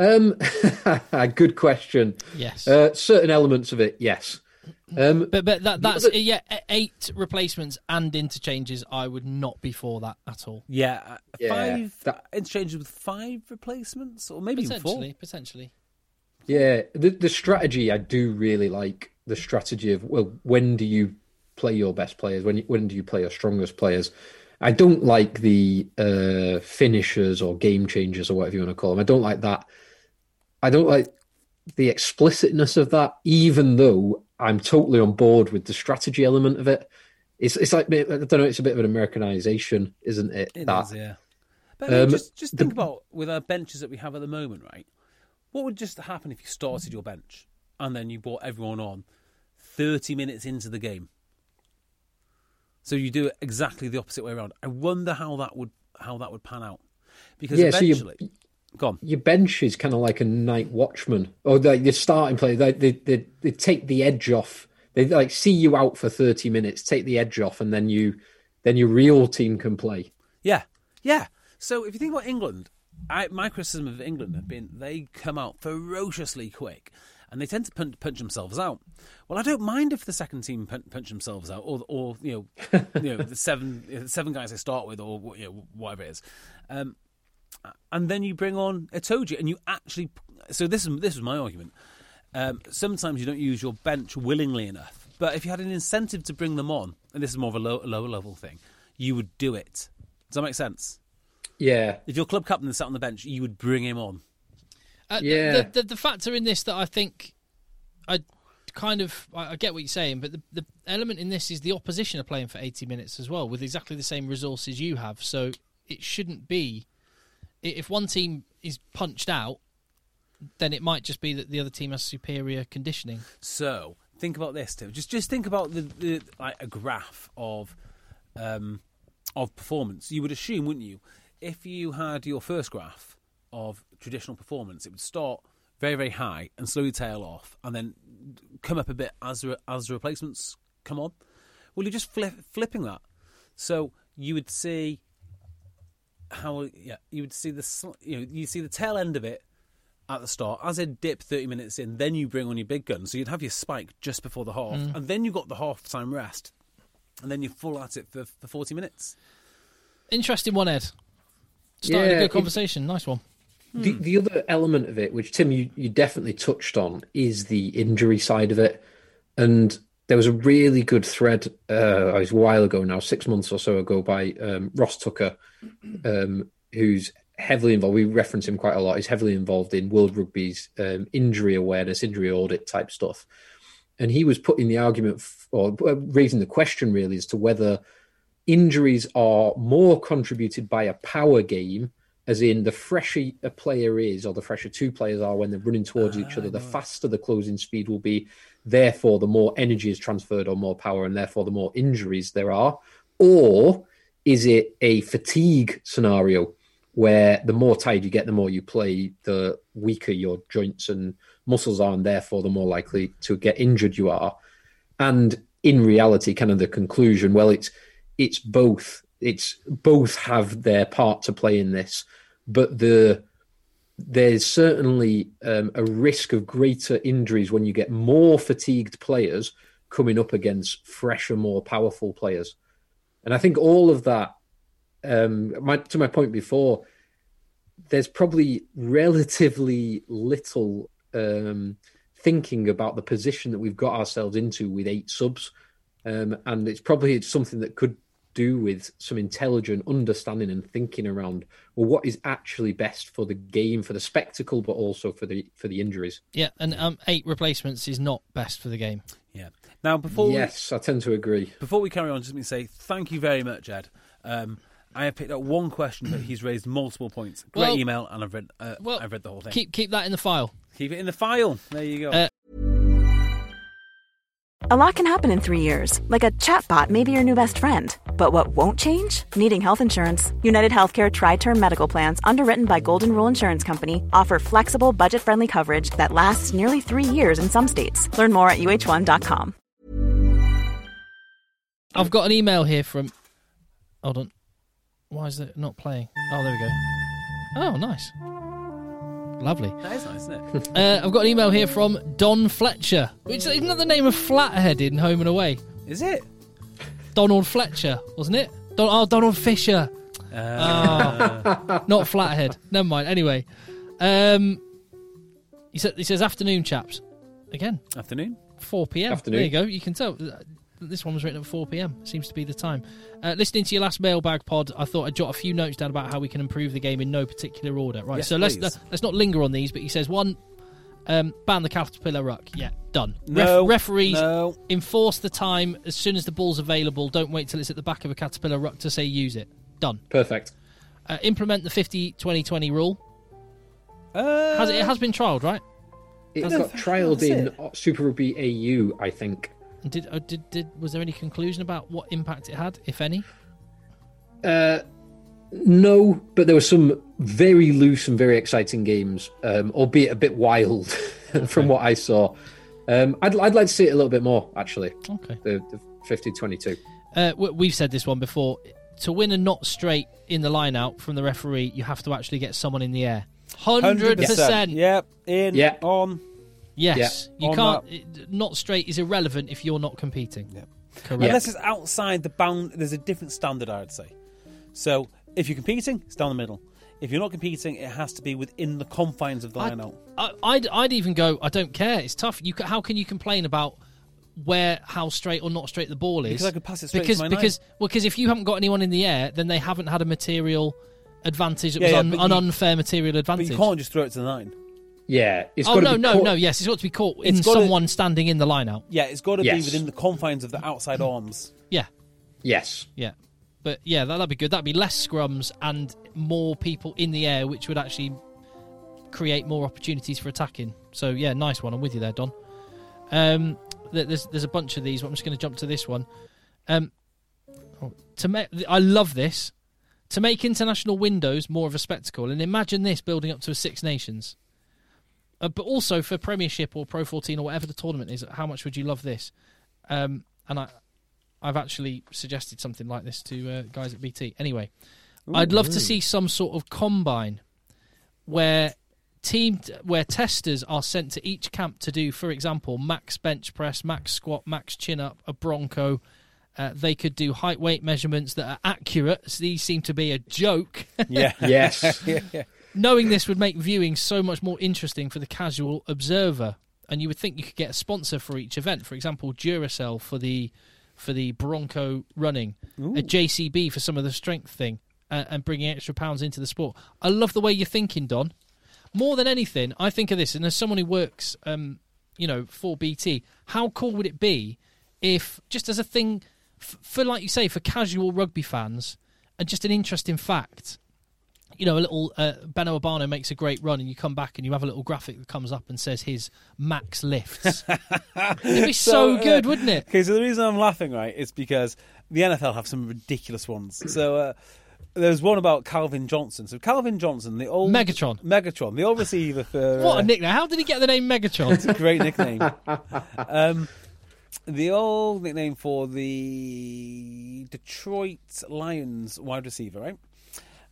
Um, good question. Yes. Uh, certain elements of it, yes. Um, But but that that's other- yeah eight replacements and interchanges. I would not be for that at all. Yeah, uh, Yeah, five that- interchanges with five replacements, or maybe even four. Potentially, potentially. Yeah, the the strategy I do really like the strategy of well, when do you play your best players? When when do you play your strongest players? I don't like the uh, finishers or game changers or whatever you want to call them. I don't like that. I don't like the explicitness of that, even though I'm totally on board with the strategy element of it. It's it's like I don't know. It's a bit of an Americanization, isn't it? It that is, yeah. But Um, just just think about with our benches that we have at the moment, right? What would just happen if you started your bench and then you brought everyone on thirty minutes into the game? So you do it exactly the opposite way around. I wonder how that would how that would pan out because Yeah, so you- eventually, go on. your bench is kind of like a night watchman, or like your starting player. They, they they they take the edge off. They like see you out for thirty minutes, take the edge off, and then you then your real team can play. Yeah, yeah. So if you think about England, I, my criticism of England have been they come out ferociously quick, and they tend to punch, punch themselves out. Well, I don't mind if the second team punch, punch themselves out, or or you know, you know the seven seven guys they start with, or you know, whatever it is. Um, and then you bring on Itoje, and you actually. So this is this was my argument. Um, sometimes you don't use your bench willingly enough, but if you had an incentive to bring them on, and this is more of a low, lower level thing, you would do it. Does that make sense? Yeah, If your club captain sat on the bench, you would bring him on. Uh, Yeah. The, the the factor in this that I think I kind of I, I get what you're saying, but the the element in this is the opposition are playing for 80 minutes as well with exactly the same resources you have. So it shouldn't be i- if one team is punched out, then it might just be that the other team has superior conditioning. So think about this, Tim. Just just think about the, the like a graph of um, of performance. You would assume, wouldn't you, if you had your first graph of traditional performance, it would start very very high and slowly tail off, and then come up a bit as the, as replacements come on. Well, you're just flip, flipping that. So you would see how yeah you would see the sl- you know you see the tail end of it at the start as a dip 30 minutes in then you bring on your big gun so you'd have your spike just before the half mm. and then you got the half time rest and then you're full at it for, for 40 minutes Interesting one, Ed. Started Yeah, a good it- conversation. Nice one. The hmm. the other element of it, which Tim you, you definitely touched on, is the injury side of it. And there was a really good thread uh, it was a while ago now, six months or so ago, by um, Ross Tucker, um, who's heavily involved. We reference him quite a lot. He's heavily involved in World Rugby's um, injury awareness, injury audit type stuff. And he was putting the argument, f- or uh, raising the question really, as to whether injuries are more contributed by a power game, as in the fresher a player is, or the fresher two players are when they're running towards each other, the faster the closing speed will be. Therefore, the more energy is transferred or more power, and therefore the more injuries there are. Or is it a fatigue scenario where the more tired you get, the more you play, the weaker your joints and muscles are, and therefore the more likely to get injured you are? And in reality, kind of the conclusion, well, it's it's both. It's both have their part to play in this, but the there's certainly um, a risk of greater injuries when you get more fatigued players coming up against fresher, more powerful players. And I think all of that, um, my, to my point before, there's probably relatively little um, thinking about the position that we've got ourselves into with eight subs. Um, and it's probably something that could do with some intelligent understanding and thinking around well what is actually best for the game for the spectacle but also for the for the injuries Yeah, and um, eight replacements is not best for the game. yeah now before we, yes i tend to agree before we carry on just let me say thank you very much ed um, I have picked up one question, but he's raised multiple points. Great Well- email, and I've read. Uh, well, I've read the whole thing. Keep keep that in the file. Keep it in the file. There you go. Uh, A lot can happen in three years, like a chatbot may be your new best friend. But what won't change? Needing health insurance. United Healthcare Tri Term Medical Plans, underwritten by Golden Rule Insurance Company, offer flexible, budget friendly coverage that lasts nearly three years in some states. Learn more at uh1.com. I've got an email here from. Hold on. Why is it not playing? Oh, there we go. Oh, nice. Lovely. That is nice, isn't it? Uh, I've got an email here from Don Fletcher, which isn't that the name of Flathead in Home and Away? is it? Donald Fletcher, wasn't it? Don- oh, Donald Fisher. Oh, not Flathead. Never mind. Anyway, um, he said he says afternoon, chaps. Again, Afternoon. 4 p.m. Afternoon. There you go. You can tell. This one was written at 4 p.m. Seems to be the time. Uh, listening to your last mailbag pod, I thought I'd jot a few notes down about how we can improve the game in no particular order. Right. Yes, so let's please. let's not linger on these. But he says one, um, ban the caterpillar ruck. Yeah, done. No, referees no. enforce the time as soon as the ball's available. Don't wait till it's at the back of a caterpillar ruck to say use it. Done. Perfect. Uh, implement the 50-20-20 rule. Uh, Has it, it has been trialled, right? It has got trialled in it. Super Rugby AU, I think. Did, uh, did did was there any conclusion about what impact it had, if any? Uh, no, but there were some very loose and very exciting games, um, albeit a bit wild from what I saw. Um, I'd, I'd like to see it a little bit more, actually. Okay. The, the 50-22. Uh, we- we've said this one before. To win a not straight in the line out from the referee, you have to actually get someone in the air. Hundred percent. Yep. In. Yeah. On. Yes, Yeah. you On can't. it- Not straight is irrelevant if you're not competing. Yep. Correct. Unless it's outside the bound, there's a different standard, I'd say. So if you're competing, it's down the middle. If you're not competing, it has to be within the confines of the line out. I, I'd, I'd even go. I don't care. It's tough. You, ca- how can you complain about where how straight or not straight the ball is? Because I could pass it straight because to my because well because if you haven't got anyone in the air, then they haven't had a material advantage. It Yeah, was yeah, un, an you- unfair material But advantage. you can't just throw it to the nine. Yeah, it's oh got to no be no caught- no yes, it's got to be caught in It's gotta- someone standing in the line out. Yeah, it's got to Yes. be within the confines of the outside arms. Yeah Yes. yeah. But yeah, that, that'd be good. That'd be less scrums and more people in the air, which would actually create more opportunities for attacking. So yeah, nice one. I'm with you there, Don. Um, there's there's a bunch of these. But I'm just going to jump to this one. Um, oh, to make I love this to make international windows more of a spectacle, and imagine this building up to a Six Nations. Uh, but also for Premiership or Pro 14 or whatever the tournament is, how much would you love this? Um, and I, I've actually suggested something like this to uh, guys at BT. Anyway, I'd love to see some sort of combine where team where testers are sent to each camp to do, for example, max bench press, max squat, max chin up, a bronco. Uh, they could do height weight measurements that are accurate. So these seem to be a joke. Yeah. Yes. Knowing this would make viewing so much more interesting for the casual observer. And you would think you could get a sponsor for each event. For example, Duracell for the for the Bronco running, a JCB for some of the strength thing, uh, and bringing extra pounds into the sport. I love the way you're thinking, Don. More than anything, I think of this, and as someone who works, um, you know, for BT, how cool would it be if, just as a thing, f- for like you say, for casual rugby fans, and just an interesting fact, you know, a little uh, Beno Obano makes a great run, and you come back and you have a little graphic that comes up and says his max lifts. It'd be so, uh, good, wouldn't it? Okay, so the reason I'm laughing, right, is because the NFL have some ridiculous ones. So uh, there's one about Calvin Johnson. So Calvin Johnson, the old Megatron. Megatron, the old receiver for What uh, a nickname! How did he get the name Megatron? it's a great nickname. um, the old nickname for the Detroit Lions wide receiver, right?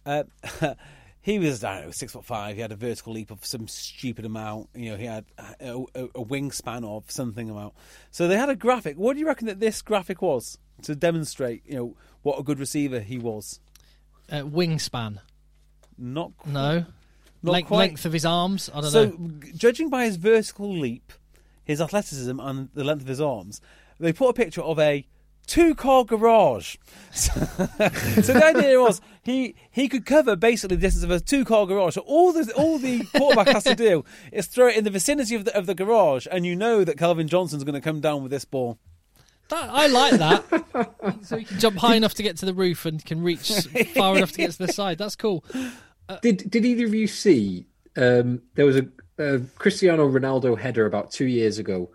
Uh, he was, I don't know, six foot five. He had a vertical leap of some stupid amount. You know, he had a, a, a wingspan of something amount. So they had a graphic. What do you reckon that this graphic was to demonstrate, you know, what a good receiver he was? uh, wingspan. Not qu- No. Not Length, quite. length of his arms. I don't so, know. g- judging by his vertical leap, his athleticism, and the length of his arms, they put a picture of a two-car garage. So, so the idea was he he could cover basically the distance of a two-car garage. So all the all the quarterback has to do is throw it in the vicinity of the of the garage, and you know that Calvin Johnson's going to come down with this ball. That, I like that. so he can jump high enough to get to the roof and can reach far enough to get to the side. That's cool. Did Did either of you see? Um, there was a, a Cristiano Ronaldo header about two years ago,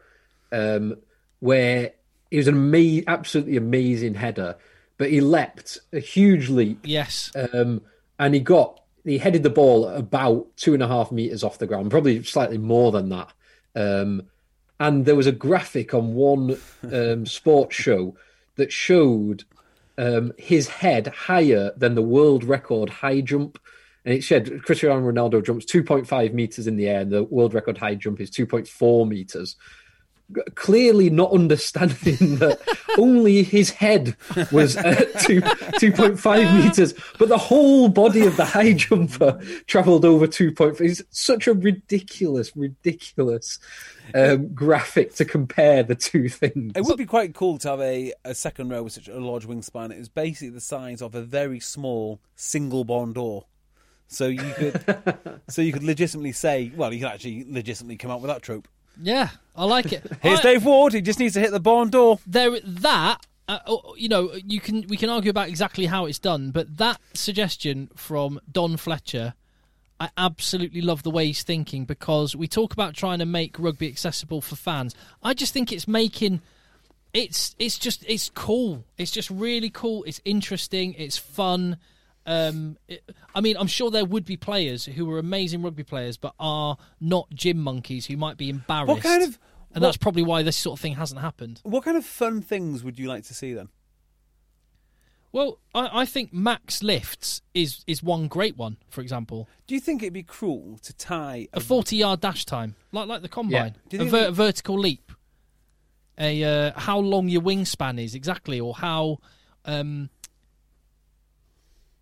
um, where it was an amazing, absolutely amazing header, but he leapt a huge leap, Yes. um, and he got he headed the ball about two and a half meters off the ground, probably slightly more than that. Um, and there was a graphic on one um, sports show that showed um, his head higher than the world record high jump and it said Cristiano Ronaldo jumps 2.5 meters in the air, and the world record high jump is 2.4 meters. Clearly, not understanding that only his head was at two, 2.5 meters, but the whole body of the high jumper traveled over 2.5. It's such a ridiculous, ridiculous um, graphic to compare the two things. It would be quite cool to have a, a second row with such a large wingspan. It was basically the size of a very small single barn door. So you could, so you could legitimately say, well, you could actually legitimately come out with that trope. Yeah, I like it. Here's I- Dave Ward. He just needs to hit the barn door. there that uh, oh, you know you can we can argue about exactly how it's done but that suggestion from don fletcher i absolutely love the way he's thinking because we talk about trying to make rugby accessible for fans i just think it's making it's it's just it's cool it's just really cool it's interesting it's fun um, it, I mean, I'm sure there would be players who are amazing rugby players, but are not gym monkeys who might be embarrassed. What kind of- And what- that's probably why this sort of thing hasn't happened. What kind of fun things would you like to see then? Well, I, I think max lifts is is one great one. For example, Do you think it'd be cruel to tie a forty yard dash time, like like the combine, you a think ver- it- vertical leap, a uh, how long your wingspan is exactly, or how. Um,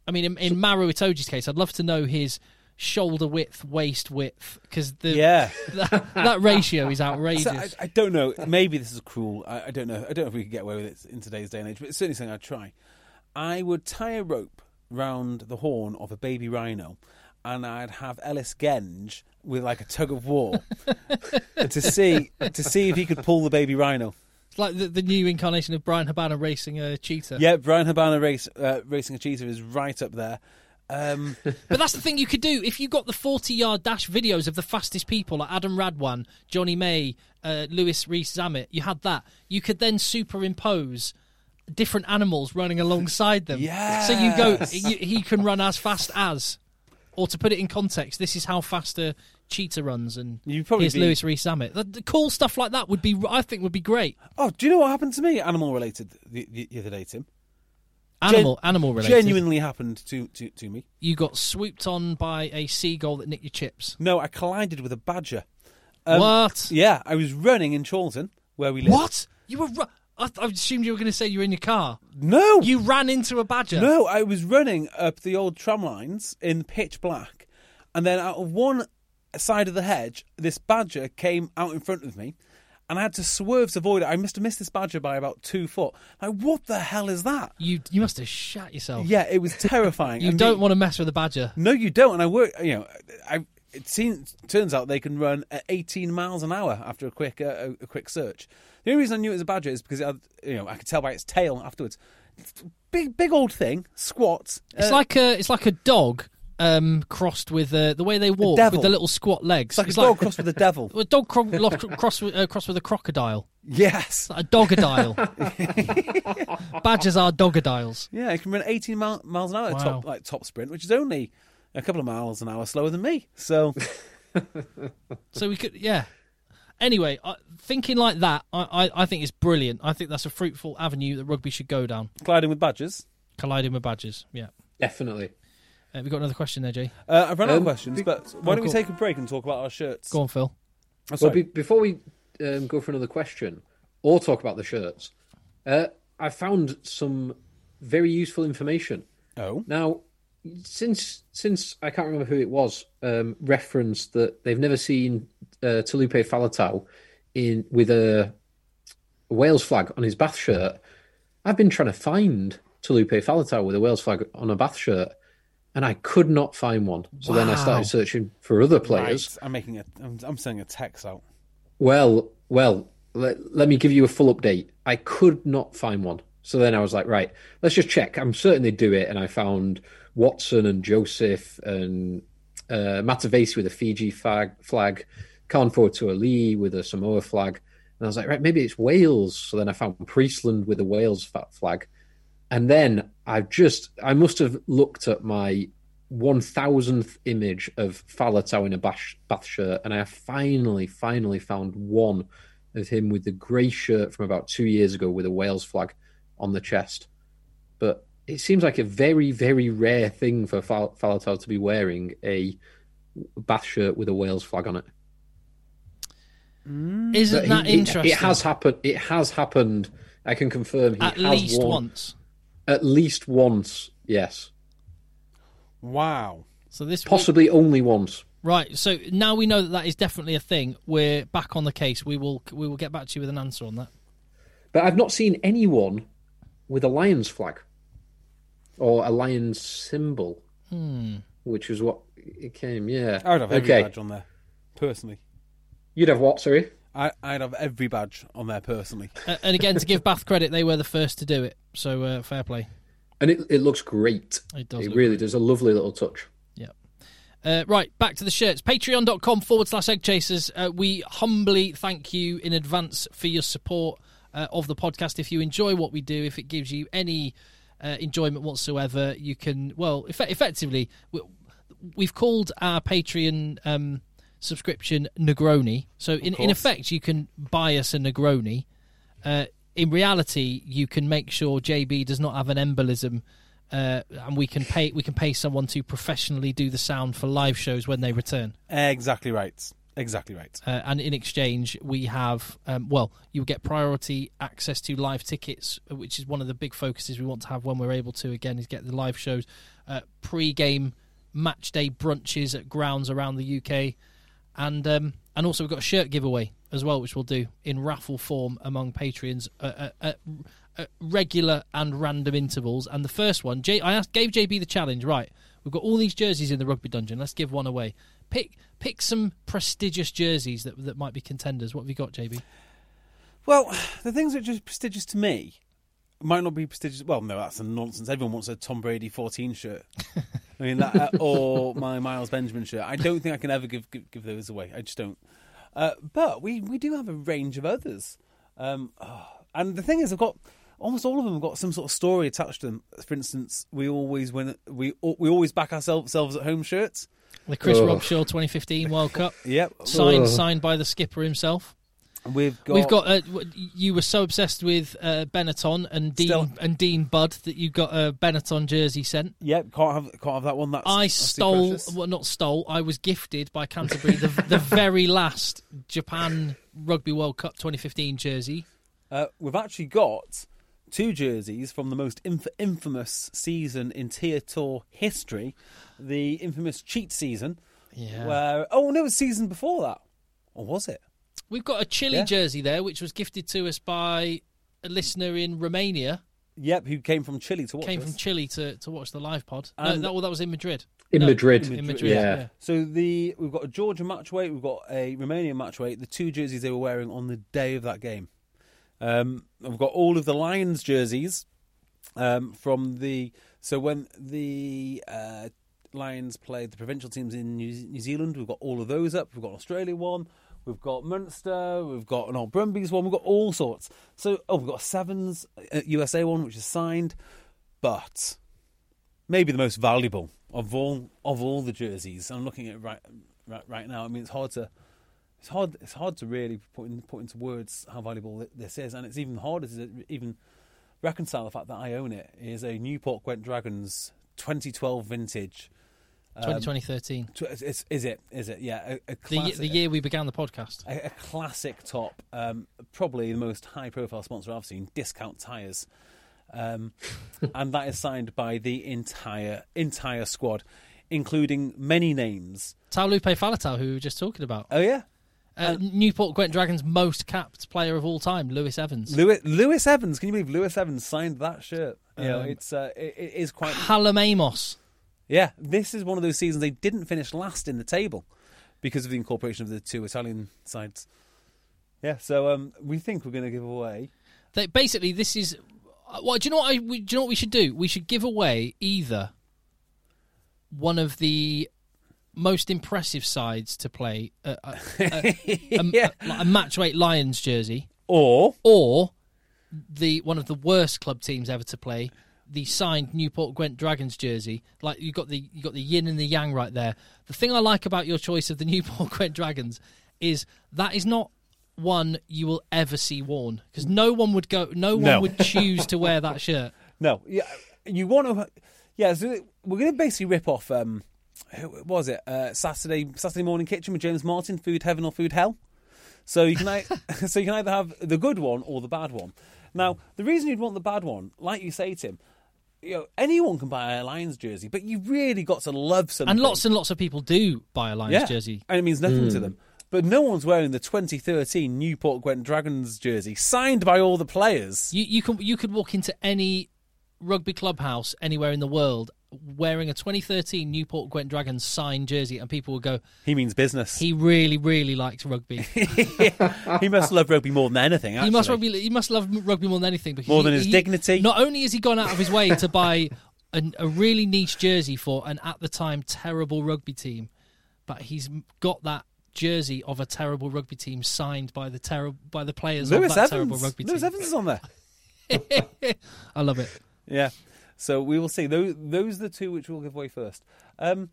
I mean, in, in Maro Itoje's case, I'd love to know his shoulder width, waist width, because the Yeah. that, that ratio is outrageous. So I, I don't know. Maybe this is cruel. I, I don't know. I don't know if we could get away with it in today's day and age, but it's certainly something I'd try. I would tie a rope round the horn of a baby rhino, and I'd have Ellis Genge with like a tug of war to see to see if he could pull the baby rhino. It's like the, the new incarnation of Bryan Habana racing a cheetah. Yeah, Bryan Habana race uh, racing a cheetah is right up there. Um, But that's the thing you could do if you got the forty-yard dash videos of the fastest people, like Adam Radwan, Jonny May, uh, Louis Rees-Zammit. You had that. You could then superimpose different animals running alongside them. Yeah. So you go, you, he can run as fast as, or to put it in context, this is how fast a cheetah runs, and You'd probably here's be- Louis Rees-Zammit. The, the cool stuff like that would be, I think, would be great. oh, do you know what happened to me? Animal related the, the, the other day, Tim. Animal, Gen- animal related. Genuinely happened to, to, to me. you got swooped on by a seagull that nicked your chips. No, I collided with a badger. Um, what? Yeah, I was running in Chorlton, where we live. What? You were? Ru- I, I assumed you were going to say you were in your car. No, You ran into a badger. no, I was running up the old tram lines in pitch black, and then out of one side of the hedge, this badger came out in front of me, and I had to swerve to avoid it. I must have missed this badger by about two foot. Like, what the hell is that? You you must have shat yourself. Yeah, it was terrifying. You And don't the- want to mess with a badger. No, you don't. And I work. You know, I. It seems, turns out they can run at 18 miles an hour after a quick uh, a, a quick search. The only reason I knew it was a badger is because it had, you know I could tell by its tail afterwards. Big big old thing, squat. It's uh, like a it's like a dog um, crossed with uh, the way they walk with the little squat legs. it's like a dog crossed with a devil. a dog cro- crossed with, uh, crossed with a crocodile. Yes. Like a dogadile. Badgers are dogadiles. Yeah, it can run 18 mile, miles an hour at Wow. top like top sprint, which is only a couple of miles an hour slower than me. So So we could, yeah. Anyway, uh, thinking like that, I, I, I think is brilliant. I think that's a fruitful avenue that rugby should go down. colliding with badgers. Colliding with badgers. Yeah. Definitely. Uh, we got another question there, Jay. Uh, I've run out of Um, questions, be- but why Oh, don't we take a break and talk about our shirts? Go on, Phil. Oh, Well, be, before we um, go for another question or talk about the shirts, uh, I found some very useful information. oh, Now, since since I can't remember who it was, um, referenced that they've never seen uh, Taulupe Faletau in with a, Wales flag on his Bath shirt. I've been trying to find Taulupe Faletau with a Wales flag on a Bath shirt, and I could not find one. So then I started searching for other players. right. I'm making a. I'm, I'm sending a text out. Well, well, let, let me give you a full update. I could not find one. So then I was like, right, let's just check. I'm certain they do it. And I found Watson and Joseph and uh, Matavesi with a Fiji flag, flag To Ali with a Samoa flag. And I was like, right, maybe it's Wales. So then I found Priestland with a Wales flag. And then I've just, I must have looked at my 1000th image of Faletau in a bash, bath shirt, and I finally, finally found one of him with the grey shirt from about two years ago with a Wales flag on the chest. But it seems like a very, very rare thing for Fal- Faletau to be wearing a Bath shirt with a Wales flag on it. Isn't that he- it- interesting? It, has happened. It has happened. I can confirm. He At has least worn- once. At least once. Yes. Wow. So this Possibly only once. right. So now we know that that is definitely a thing. We're back on the case. We will we will get back to you with an answer on that. But I've not seen anyone with a Lions flag or a Lions symbol, Hmm. which was what it came. Yeah. I would have every okay. badge on there, personally. You'd have what? Sorry. I, I'd have every badge on there personally. Uh, and again, to give Bath credit, they were the first to do it. So uh, fair play. And it it looks great. It does It really great. does. A lovely little touch. Yeah. Uh, right, back to the shirts. Patreon.com forward slash egg chasers. Uh, we humbly thank you in advance for your support uh, of the podcast. If you enjoy what we do, if it gives you any uh, enjoyment whatsoever, you can, well, effe- effectively, we, we've called our Patreon um, subscription Negroni. So, in, in effect, you can buy us a Negroni. Uh, in reality, you can make sure JB does not have an embolism, uh, and we can pay we can pay someone to professionally do the sound for live shows when they return. Exactly right. Exactly right. Uh, and in exchange, we have um, well, you get priority access to live tickets, uh, which is one of the big focuses we want to have when we're able to. Again, is get the live shows, uh, pre-game match day brunches at grounds around the UK, and um, and also we've got a shirt giveaway as well, which we'll do in raffle form among Patreons at, at, at, regular and random intervals. And the first one, J, I asked, gave JB the challenge. Right, we've got all these jerseys in the rugby dungeon. Let's give one away. Pick pick some prestigious jerseys that that might be contenders. What have you got, JB? Well, the things which are just prestigious to me might not be prestigious. Well, no, that's a nonsense. Everyone wants a Tom Brady 14 shirt. I mean, that, uh, or my Miles Benjamin shirt. I don't think I can ever give give, give those away. I just don't. Uh, but we, we do have a range of others. Um, oh, and the thing is, I've got almost all of them have got some sort of story attached to them. For instance, we always win. We we always back ourselves at home shirts. The Chris Ugh. Robshaw 2015 World Cup, Yep. signed Ugh. signed by the skipper himself. We've got We've got. Uh, you were so obsessed with uh, Benetton and Dean Still. and Dean Budd that you got a Benetton jersey sent. Yep. Can't have can't have that one. That's I stole, precious. well, not stole. I was gifted by Canterbury the, the very last Japan Rugby World Cup 2015 jersey. Uh, we've actually got two jerseys from the most inf- infamous season in Tier Tour history, the infamous cheat season. Yeah. Where oh no, it was season before that, or was it? We've got a Chile Yeah. jersey there, which was gifted to us by a listener in Romania. Yep, who came from Chile to watch Came us. from Chile to, to watch the live pod. no, And- that, well, that was in Madrid. In No, Madrid. In Madrid, yeah. yeah. So the we've got a Georgia match weight, we've got a Romanian match weight. The two jerseys they were wearing on the day of that game. Um, I've got all of the Lions jerseys um, from the so when the uh, Lions played the provincial teams in New, New Zealand, we've got all of those up. We've got an Australia one, we've got Munster, we've got an Old Brumbies one, we've got all sorts. So oh, we've got a Sevens uh, USA one which is signed, but maybe the most valuable of all of all the jerseys. I'm looking at it right right, right now. I mean, it's hard to it's hard it's hard to really put in, put into words how valuable this is, and it's even harder to even reconcile the fact that I own it. It is a Newport Gwent Dragons 2012 vintage. Um, 2013. tw- is, is it? Is it? Yeah, a, a the, classic, the year we began the podcast. a, a classic top, um, probably the most high-profile sponsor I've seen, Discount Tires, um, and that is signed by the entire entire squad, including many names. Taulupe Faletau, who we were just talking about. Oh yeah, Uh, Newport Gwent Dragons' most capped player of all time, Lewis Evans. Lewis, Lewis Evans. Can you believe Lewis Evans signed that shirt? You know, Um, it's uh, it, it is quite. Hallam Amos. Yeah, this is one of those seasons they didn't finish last in the table because of the incorporation of the two Italian sides. Yeah, so um, we think we're going to give away. They, basically, this is. uh, Well, do you know what? I, we, do you know what we should do? We should give away either one of the most impressive sides to play a, a, a, a, Yeah. a, a match weight Lions jersey, Or or the one of the worst club teams ever to play, the signed Newport Gwent Dragons jersey. Like you got the you got the yin and the yang right there. The thing I like about your choice of the Newport Gwent Dragons is that is not one you will ever see worn because no one would go, no one No. would choose to wear that shirt. no, yeah, you want to, yeah. So we're going to basically rip off. Um, who was it uh, Saturday Saturday morning kitchen with James Martin? Food heaven or food hell? So you can so you can either have the good one or the bad one. Now, the reason you'd want the bad one, like you say, Tim, you know, anyone can buy a Lions jersey, but you really got to love something. And lots and lots of people do buy a Lions yeah, jersey. and it means nothing to hmm. them. But no one's wearing the 2013 Newport Gwent Dragons jersey, signed by all the players. You you can you could walk into any rugby clubhouse anywhere in the world wearing a 2013 Newport Gwent Dragons signed jersey, and people will go, He means business. "He really, really likes rugby. he must love rugby more than anything. Actually. he must rugby. He must love rugby more than anything. Because More he- than his he- dignity. Not only has he gone out of his way to buy an, a really niche jersey for an at the time terrible rugby team, but he's got that jersey of a terrible rugby team signed by the terrible by the players Lewis of that terrible Evans. rugby Lewis team. Evans is on there. I love it. Yeah. So we will see. Those those are the two which we'll give away first. Um,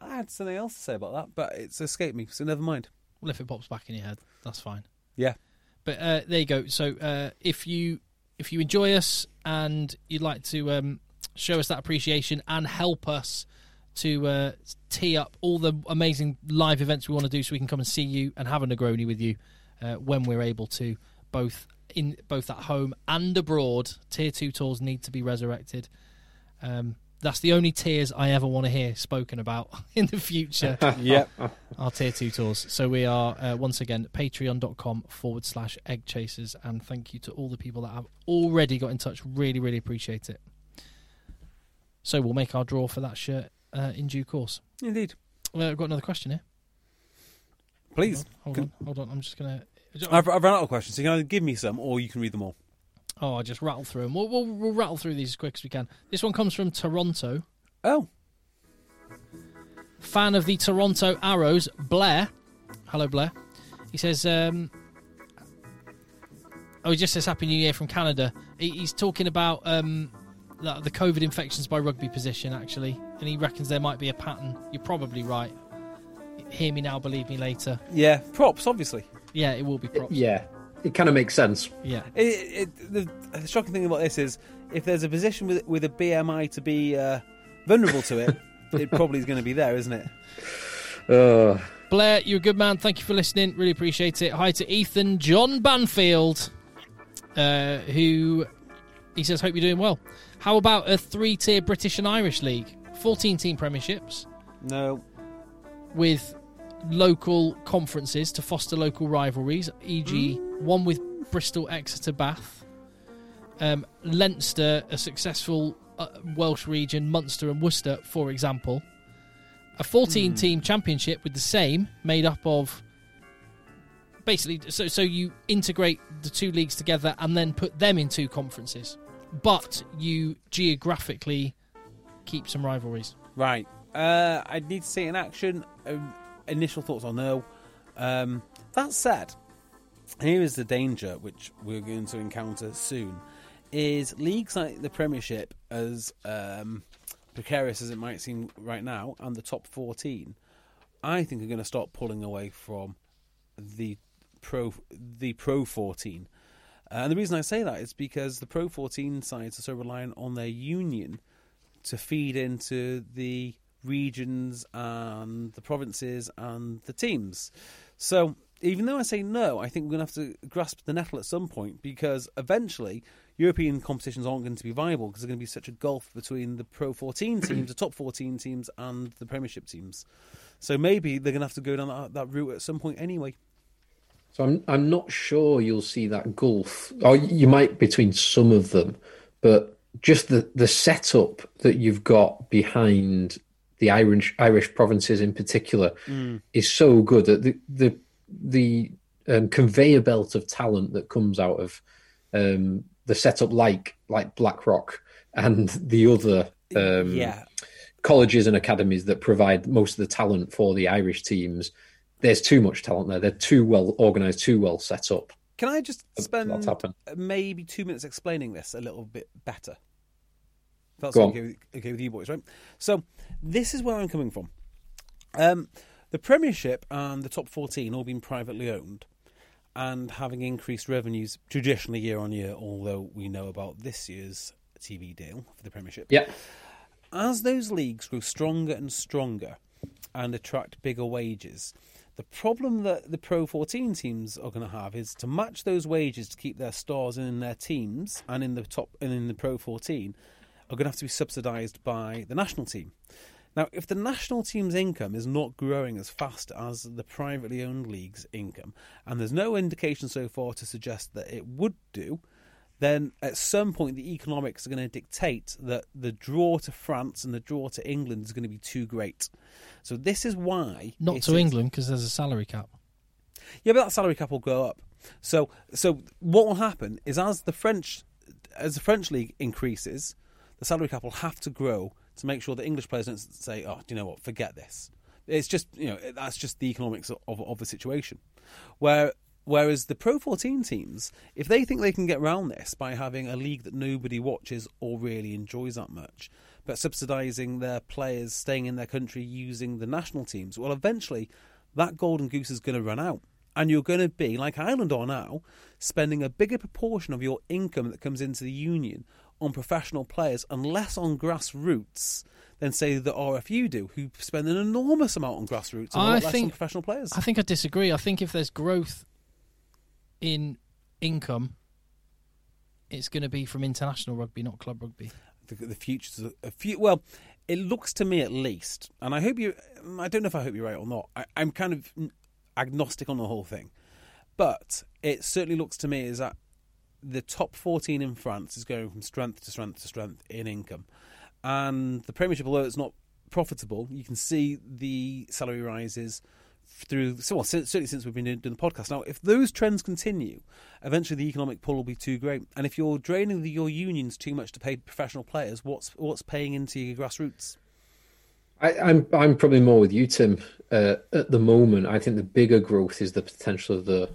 I had something else to say about that, but it's escaped me. So never mind. Well, if it pops back in your head, that's fine. Yeah. But uh, there you go. So uh, if you if you enjoy us and you'd like to um, show us that appreciation and help us to uh, tee up all the amazing live events we want to do, so we can come and see you and have a Negroni with you uh, when we're able to, both in both at home and abroad. Tier two tours need to be resurrected. Um, that's the only tiers I ever want to hear spoken about in the future Yep. our tier two tours. So we are uh, once again patreon.com forward slash egg chasers. And thank you to all the people that have already got in touch. Really, really appreciate it. So we'll make our draw for that shirt uh, in due course. Indeed. Uh, I've got another question here. Please. Hold Can- on, hold on. I'm just going to. I've, I've run out of questions, so you can either give me some or you can read them all. Oh, I just rattle through them. We'll, we'll, we'll rattle through these as quick as we can. This one comes from Toronto. Oh. fan of the Toronto Arrows, Blair. Hello, Blair. He says, um, "Oh, he just says Happy New Year from Canada." He, he's talking about um, the COVID infections by rugby position, actually, and he reckons there might be a pattern. You're probably right. Hear me now, believe me later. Yeah. Props, obviously. Yeah, it will be props. Yeah, it kind of makes sense. yeah. It, it, the, the shocking thing about this is if there's a position with, with a BMI to be uh, vulnerable to it, it probably is going to be there, isn't it? Uh, Blair, you're a good man. Thank you for listening. Really appreciate it. Hi to Ethan John Banfield, uh, who he says, Hope you're doing well. How about a three tier British and Irish league? 14 team premierships No. with local conferences to foster local rivalries, e.g., one with Bristol, Exeter, Bath, um, Leinster, a successful uh, Welsh region, Munster and Worcester, for example. A 14 team championship with the same, made up of basically, so, so you integrate the two leagues together and then put them in two conferences, but you geographically keep some rivalries. Right. Uh, I need to see it in action. Um, initial thoughts on. Um, that said, here is the danger which we're going to encounter soon: is leagues like the Premiership, as um, precarious as it might seem right now, and the top fourteen, I think are going to start pulling away from the pro the pro fourteen. And the reason I say that is because the pro fourteen sides are so reliant on their union to feed into the regions and the provinces and the teams. So even though I say no, I think we're going to have to grasp the nettle at some point because eventually European competitions aren't going to be viable because there's going to be such a gulf between the Pro 14 teams, the top 14 teams, and the Premiership teams. So maybe they're going to have to go down that, that route at some point anyway. so I'm I'm not sure you'll see that gulf, oh, or you might between some of them, but just the the setup that you've got behind the Irish Irish provinces in particular is so good that the the the um, conveyor belt of talent that comes out of um, the setup like like Blackrock and the other um, yeah. colleges and academies that provide most of the talent for the Irish teams. There's too much talent there. They're too well organized, too well set up. Can I just spend maybe two minutes explaining this a little bit better? That's okay, with- okay with you boys, right? So this is where I'm coming from. Um, the Premiership and the top 14 all being privately owned and having increased revenues traditionally year on year, although we know about this year's TV deal for the Premiership. Yeah. As those leagues grow stronger and stronger and attract bigger wages, the problem that the Pro 14 teams are going to have is to match those wages to keep their stars in their teams and in the top and in the Pro 14 are going to have to be subsidised by the national team. Now, if the national team's income is not growing as fast as the privately owned league's income, and there's no indication so far to suggest that it would do, then at some point the economics are going to dictate that the draw to France and the draw to England is going to be too great. So this is why Not to is- England because there's a salary cap. Yeah, but that salary cap will go up. So, so what will happen is as the French, as the French league increases, the salary cap will have to grow to make sure that English players don't say, "Oh, do you know what? Forget this." It's just you know that's just the economics of, of, the situation. Where whereas the Pro 14 teams, if they think they can get around this by having a league that nobody watches or really enjoys that much, but subsidising their players staying in their country using the national teams, well, eventually that golden goose is going to run out. And you're going to be, like Ireland are now, spending a bigger proportion of your income that comes into the union on professional players and less on grassroots than, say, the RFU do, who spend an enormous amount on grassroots and I less on think- professional players. I think I disagree. I think if there's growth in income, it's going to be from international rugby, not club rugby. the, the future's a, few. Well, it looks to me at least, and I hope you. Mm, I don't know if I hope you're right or not. I, I'm kind of agnostic on the whole thing, but it certainly looks to me is that the top 14 in France is going from strength to strength to strength in income, and the Premiership, although it's not profitable, you can see the salary rises through so well, certainly since we've been doing, doing the podcast. Now, if those trends continue, eventually the economic pull will be too great. And if you're draining the, your unions too much to pay professional players, what's what's paying into your grassroots? I, I'm I'm probably more with you, Tim. Uh, at the moment, I think the bigger growth is the potential of the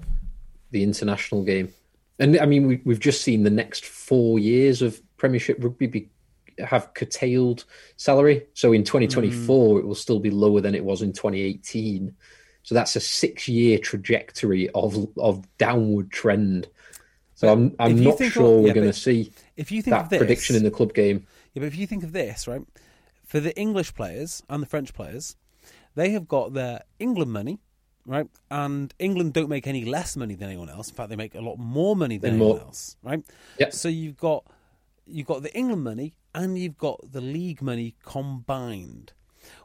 the international game, and I mean we, we've just seen the next four years of Premiership rugby be, have curtailed salary. So in 2024, mm. it will still be lower than it was in 2018. So that's a six year trajectory of of downward trend. So I'm I'm not sure of- we're going to see If you think of that this, prediction in the club game. Yeah, but if you think of this, right, for the English players and the French players, they have got their England money, right, and England don't make any less money than anyone else. In fact, they make a lot more money than And anyone more- else, right? Yep. So you've got you've got the England money and you've got the league money combined,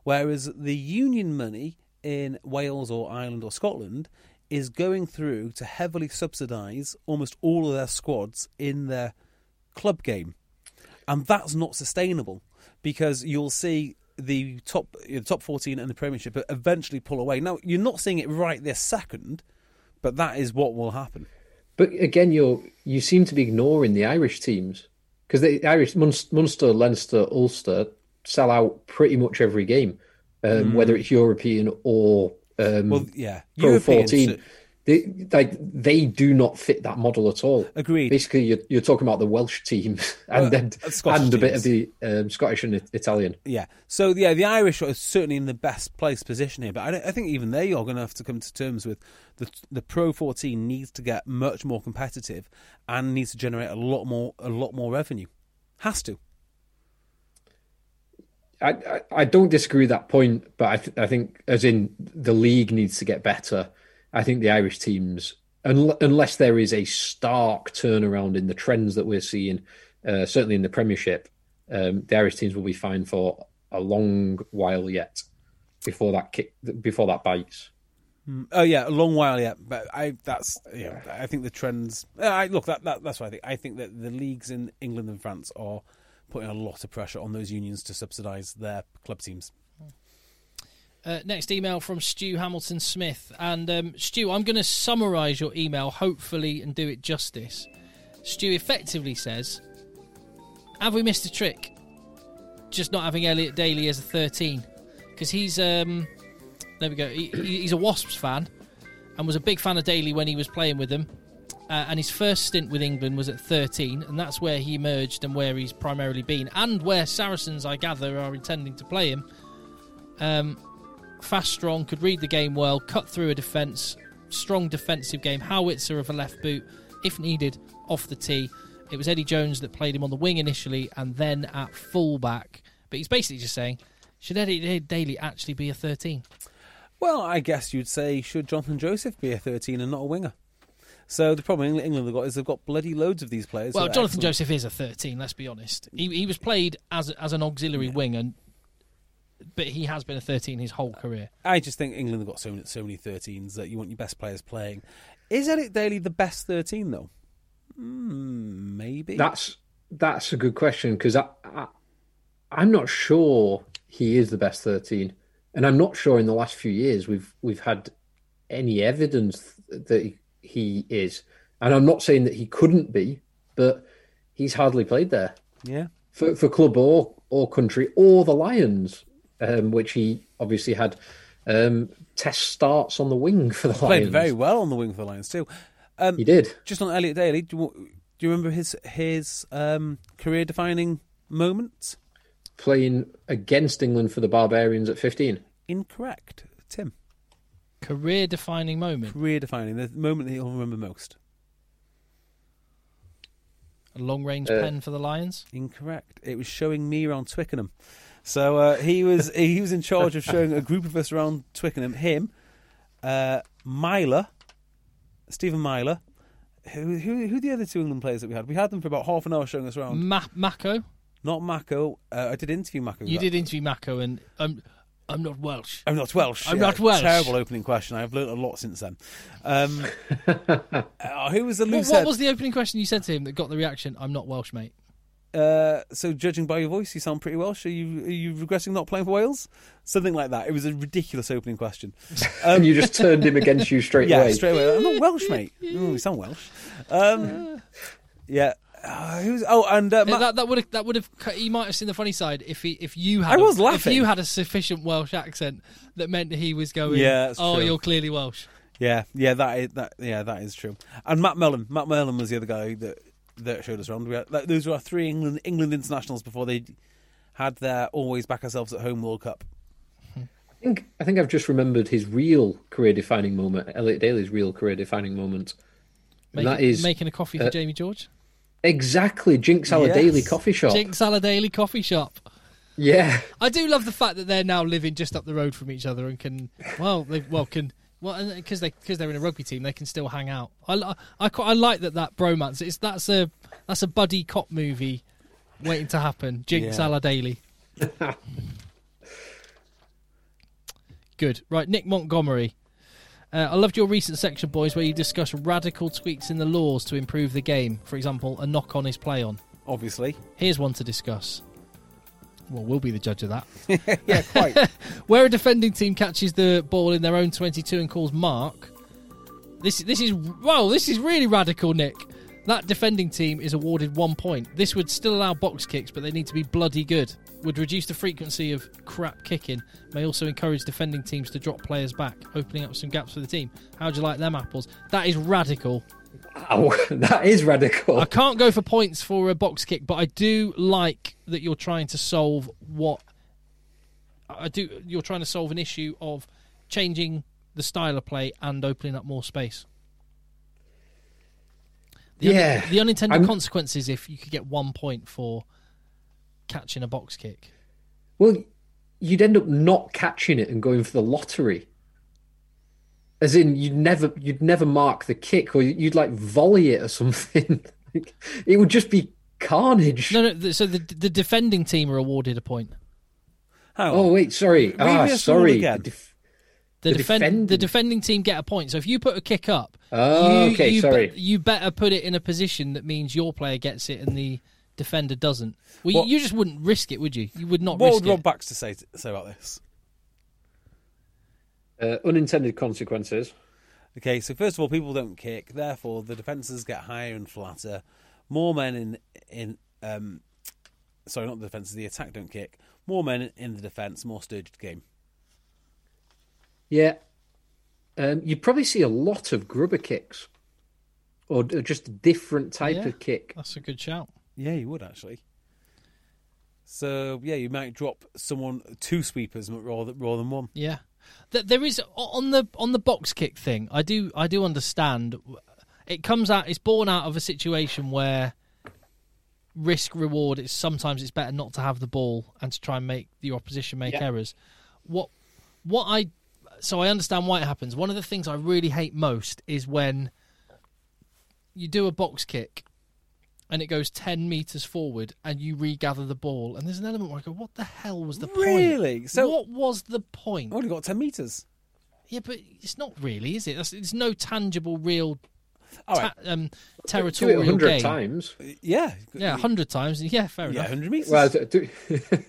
whereas the union money in Wales or Ireland or Scotland is going through to heavily subsidise almost all of their squads in their club game and that's not sustainable because you'll see the top the top 14 and the Premiership eventually pull away. Now you're not seeing it right this second, but that is what will happen. But again, you you seem to be ignoring the Irish teams because the Irish Munster, Leinster, Ulster sell out pretty much every game, um, mm. whether it's European or um, well, yeah, Pro European, 14. They, like they do not fit that model at all. Agreed. Basically, you're, you're talking about the Welsh team and Uh, then Scottish and a bit teams. of the um, Scottish and Italian. yeah so yeah the irish are certainly in the best place position here but i, I think even they are going to have to come to terms with the the pro 14 needs to get much more competitive and needs to generate a lot more a lot more revenue has to I, I, I don't disagree with that point, but I, th- I think, as in the league needs to get better. I think the Irish teams, un- unless there is a stark turnaround in the trends that we're seeing, uh, certainly in the Premiership, um, the Irish teams will be fine for a long while yet before that kick, before that bites. Oh yeah, a long while yet, but I that's yeah. I think the trends. uh, I look that, that that's what I think. I think that the leagues in England and France are putting a lot of pressure on those unions to subsidise their club teams. Uh, next email from Stu Hamilton Smith. And um, Stu, I'm going to summarise your email, hopefully, and do it justice. Stu effectively says, Have we missed a trick? Just not having Elliot Daly as a 13. Because he's, um, there we go, he, he- he's a Wasps fan and was a big fan of Daly when he was playing with them. Uh, and his first stint with England was at 13, and that's where he emerged and where he's primarily been, and where Saracens, I gather, are intending to play him. Um, fast, strong, could read the game well, cut through a defence, strong defensive game, howitzer of a left boot, if needed, off the tee. It was Eddie Jones that played him on the wing initially and then at fullback. But he's basically just saying, should Eddie Daly actually be a 13? Well, I guess you'd say, should Jonathan Joseph be a 13 and not a winger? So the problem England have got is they've got bloody loads of these players. Well, Jonathan excellent. Joseph is a 13, let's be honest. He, he was played as as an auxiliary wing, and but he has been a 13 his whole career. I just think England have got so many, so many 13s that you want your best players playing. Is Eric Daly the best 13 though? Mm, maybe. That's that's a good question because I, I I'm not sure he is the best thirteen, and I'm not sure in the last few years we've we've had any evidence that he, he is. And I'm not saying that he couldn't be, but he's hardly played there yeah. for for club or or country or the Lions, um, which he obviously had um, test starts on the wing for the Lions. Played very well on the wing for the Lions too. Um, He did. Just on Elliot Daly, do you, do you remember his his um, career defining moment? playing against England for the Barbarians at 15. Incorrect, Tim. Career defining moment. Career defining, the moment that he'll remember most. A long range Uh, pen for the Lions. Incorrect. It was showing me around Twickenham. So uh, he was he was in charge of showing a group of us around Twickenham. Him, uh, Myler, Stephen Myler. Who, who who are the other two England players that we had? We had them for about half an hour showing us around. Ma- Mako. Not Mako. Uh, I did interview Mako. You did interview Mako, and I'm I'm not Welsh. I'm not Welsh. I'm not Welsh. Terrible opening question. I've learnt a lot since then. Um, uh, who was the What, loose what head? was the opening question you said to him that got the reaction? I'm not Welsh, mate. Uh, so judging by your voice, you sound pretty Welsh. Are you are you regretting not playing for Wales? Something like that. It was a ridiculous opening question. and you just turned him against you straight yeah, away. straight away. I'm not Welsh, mate. Oh, you sound Welsh. Um, yeah. Uh, who's? Oh, and uh, Ma- that that would have that would have he might have seen the funny side if he if you had I a- was if laughing. you had a sufficient Welsh accent that meant he was going Yeah, oh true. you're clearly Welsh yeah, yeah, that is that. Yeah, that is true. And Matt Mullan. Matt Mullan was the other guy that that showed us around. We had, that, those were our three England England internationals before they had their always back ourselves at home World Cup. I think I think I've just remembered his real career defining moment, Elliot Daly's real career defining moment. Making, that is making a coffee for uh, Jamie George exactly Jinx Salad Daily Yes. coffee shop. Jink Salad Daily coffee shop Yeah. I do love the fact that they're now living just up the road from each other and can well they well can well because they because they're in a rugby team they can still hang out I, li- I, quite, I like that that bromance it's that's a that's a buddy cop movie waiting to happen Jinx Yeah. Daily Good. Right, Nick Montgomery. Uh, I loved your recent section, boys, where you discuss radical tweaks in the laws to improve the game. For example, a knock on is play on. Obviously, Here's one to discuss. Well, we'll be the judge of that. yeah, quite. Where a defending team catches the ball in their own 22 and calls mark, this this is well, this is really radical, Nick. That defending team is awarded one point. This would still allow box kicks, but they need to be bloody good. Would reduce the frequency of crap kicking. May also encourage defending teams to drop players back, opening up some gaps for the team. How'd you like them apples? That is radical. Wow, that is radical. I can't go for points for a box kick, but I do like that you're trying to solve what I do. You're trying to solve an issue of changing the style of play and opening up more space. The un- Yeah, the unintended I'm- consequences if you could get one point for catching a box kick. Well, you'd end up not catching it and going for the lottery. As in, you'd never, you'd never mark the kick, or you'd like volley it or something. Like, it would just be carnage. No, no. So the the defending team are awarded a point. Hang. Oh wait, sorry. Ah, sorry. again. Def- The, The defend, defending- the defending team get a point. So if you put a kick up, Oh, you, okay, you sorry. be- you better put it in a position that means your player gets it and the defender doesn't. Well, What- you, you just wouldn't risk it, would you? You would not What risk would Rob it. Baxter say say about this? Uh, unintended consequences. Okay, so first of all, people don't kick, therefore the defences get higher and flatter. More men in in um, sorry, not the defences, the attack don't kick. More men in the defence, more sturgid game. Yeah. Um, you'd probably see a lot of grubber kicks, or d- just a different type Yeah. of kick. That's a good shout. Yeah, you would actually. So yeah, you might drop someone two sweepers rather rather than one. Yeah, Th- there is on the on the box kick thing. I do I do understand. It comes out. It's born out of a situation where risk reward. is sometimes it's better not to have the ball and to try and make the opposition make Yeah. errors. What what I so I understand why it happens. One of the things I really hate most is when you do a box kick and it goes 10 meters forward and you regather the ball and there's an element where I go what the hell was the point? Really? So- what was the point? I only got ten meters. Yeah, but it's not really, is it? That's, it's no tangible real All ta- right. um, Do it territorial a hundred game. times. Yeah. Yeah, 100 times. Yeah, fair Yeah, enough. hundred meters. Well, do,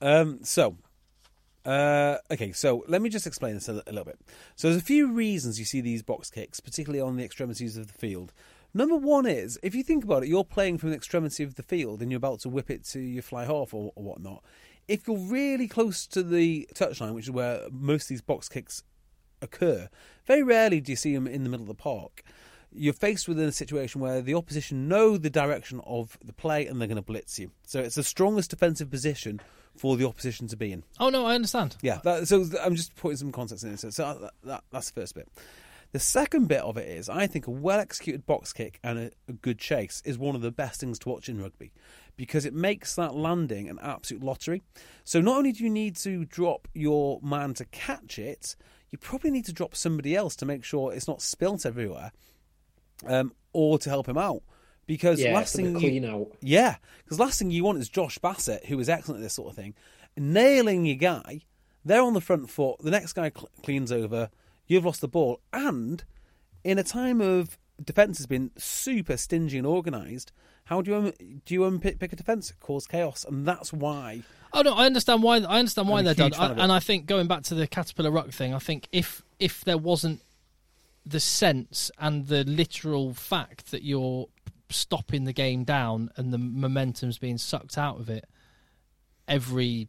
Um, so, uh, okay, so let me just explain this a, a little bit. So, there's a few reasons you see these box kicks, particularly on the extremities of the field. Number one is, if you think about it, you're playing from the extremity of the field and you're about to whip it to your fly half or, or whatnot. If you're really close to the touchline, which is where most of these box kicks occur, very rarely do you see them in the middle of the park. You're faced with a situation where the opposition know the direction of the play and they're going to blitz you. So it's the strongest defensive position for the opposition to be in. Oh, no, I understand. Yeah, that, so I'm just putting some context in. So, so that, that, that's the first bit. The second bit of it is, I think a well executed box kick and a, a good chase is one of the best things to watch in rugby because it makes that landing an absolute lottery. So not only do you need to drop your man to catch it, you probably need to drop somebody else to make sure it's not spilt everywhere, um, or to help him out. Because yeah, last thing clean you, out. yeah, because last thing you want is Josh Bassett, who is excellent at this sort of thing, nailing your guy. They're on the front foot. The next guy cl- cleans over. You've lost the ball, and in a time of defense has been super stingy and organised. How do you um, do you unpick pick a defense? Cause chaos, and that's why. Oh no, I understand why. I understand why I'm they're done, I, and I think going back to the caterpillar ruck thing, I think if if there wasn't the sense and the literal fact that you're stopping the game down and the momentum's being sucked out of it every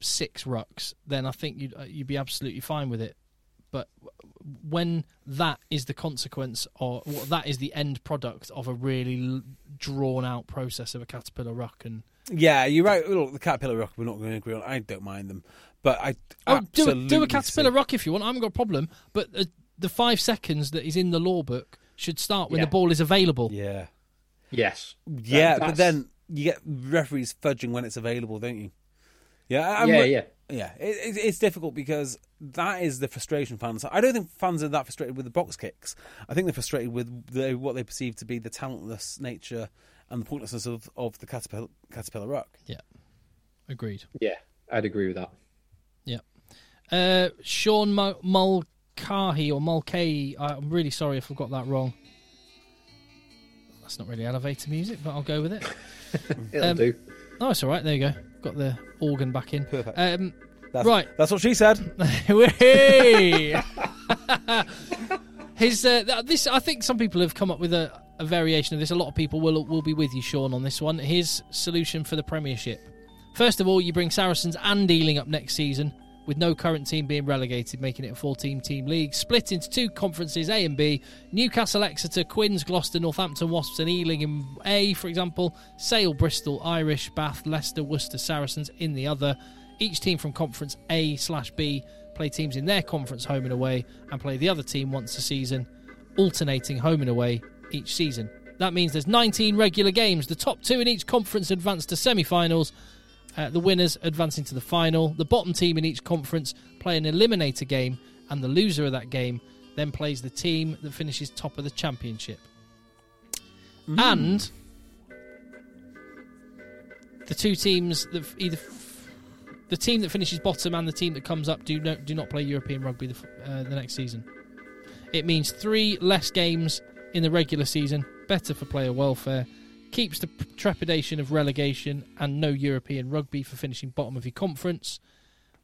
six rucks, then I think you'd uh, you'd be absolutely fine with it. But when that is the consequence, or well, that is the end product of a really l- drawn out process of a caterpillar ruck, and Yeah, you're right. Look, the caterpillar ruck, we're not going to agree on. I don't mind them, but I Oh, do a, do a caterpillar see- rock if you want. I haven't got a problem. But uh, the five seconds that is in the law book should start when Yeah. the ball is available. Yeah, Yes. yeah, That- but then you get referees fudging when it's available, don't you? Yeah, I'm yeah, wi- yeah. Yeah, it, it, it's difficult because that is the frustration fans. I don't think fans are that frustrated with the box kicks. I think they're frustrated with the, what they perceive to be the talentless nature and the pointlessness of, of the caterpillar, caterpillar ruck. Yeah, agreed. Yeah, I'd agree with that. Yeah. Uh, Sean Mul- Mulcahy or Mulcahy. I'm really sorry if I've got that wrong. That's not really elevator music, but I'll go with it. It'll Um, do. Oh, it's all right. There you go. Got the organ back in. Perfect. Um, That's, Right. that's what she said. His uh, this, I think some people have come up with a, a variation of this. A lot of people will will be with you, Sean, on this one. His solution for the Premiership: first of all, you bring Saracens and Ealing up next season, with no current team being relegated, making it a four-team team league, split into two conferences, A and B. Newcastle, Exeter, Quins, Gloucester, Northampton, Wasps, and Ealing in A, for example. Sale, Bristol, Irish, Bath, Leicester, Worcester, Saracens in the other. Each team from Conference A slash B play teams in their conference home and away, and play the other team once a season, alternating home and away each season. That means there's 19 regular games. The top two in each conference advance to semi-finals. Uh, the winners advancing to the final. The bottom team in each conference play an eliminator game, and the loser of that game then plays the team that finishes top of the championship. And the two teams that either f- the team that finishes bottom and the team that comes up do not do not play European rugby the, f- uh, the next season. It means three less games in the regular season, better for player welfare, keeps the trepidation of relegation and no European rugby for finishing bottom of your conference,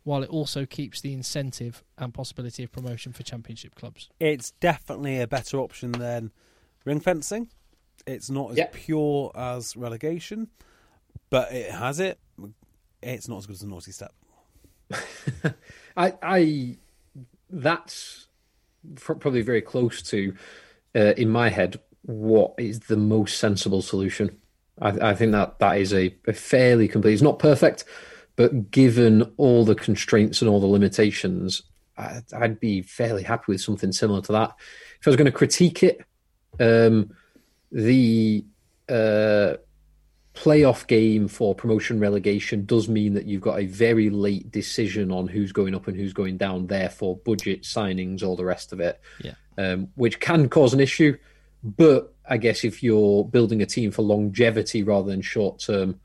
while it also keeps the incentive and possibility of promotion for championship clubs. It's definitely a better option than ring fencing. It's not as Yeah. pure as relegation, but it has it. It's not as good as the naughty step. I, I, that's probably very close to, uh, in my head, what is the most sensible solution. I, I think that that is a, a fairly complete. It's not perfect, but given all the constraints and all the limitations, I, I'd be fairly happy with something similar to that. If I was going to critique it, um, the uh, playoff game for promotion relegation does mean that you've got a very late decision on who's going up and who's going down. Therefore, budget signings, all the rest of it, Yeah. um, which can cause an issue. But I guess if you're building a team for longevity rather than short term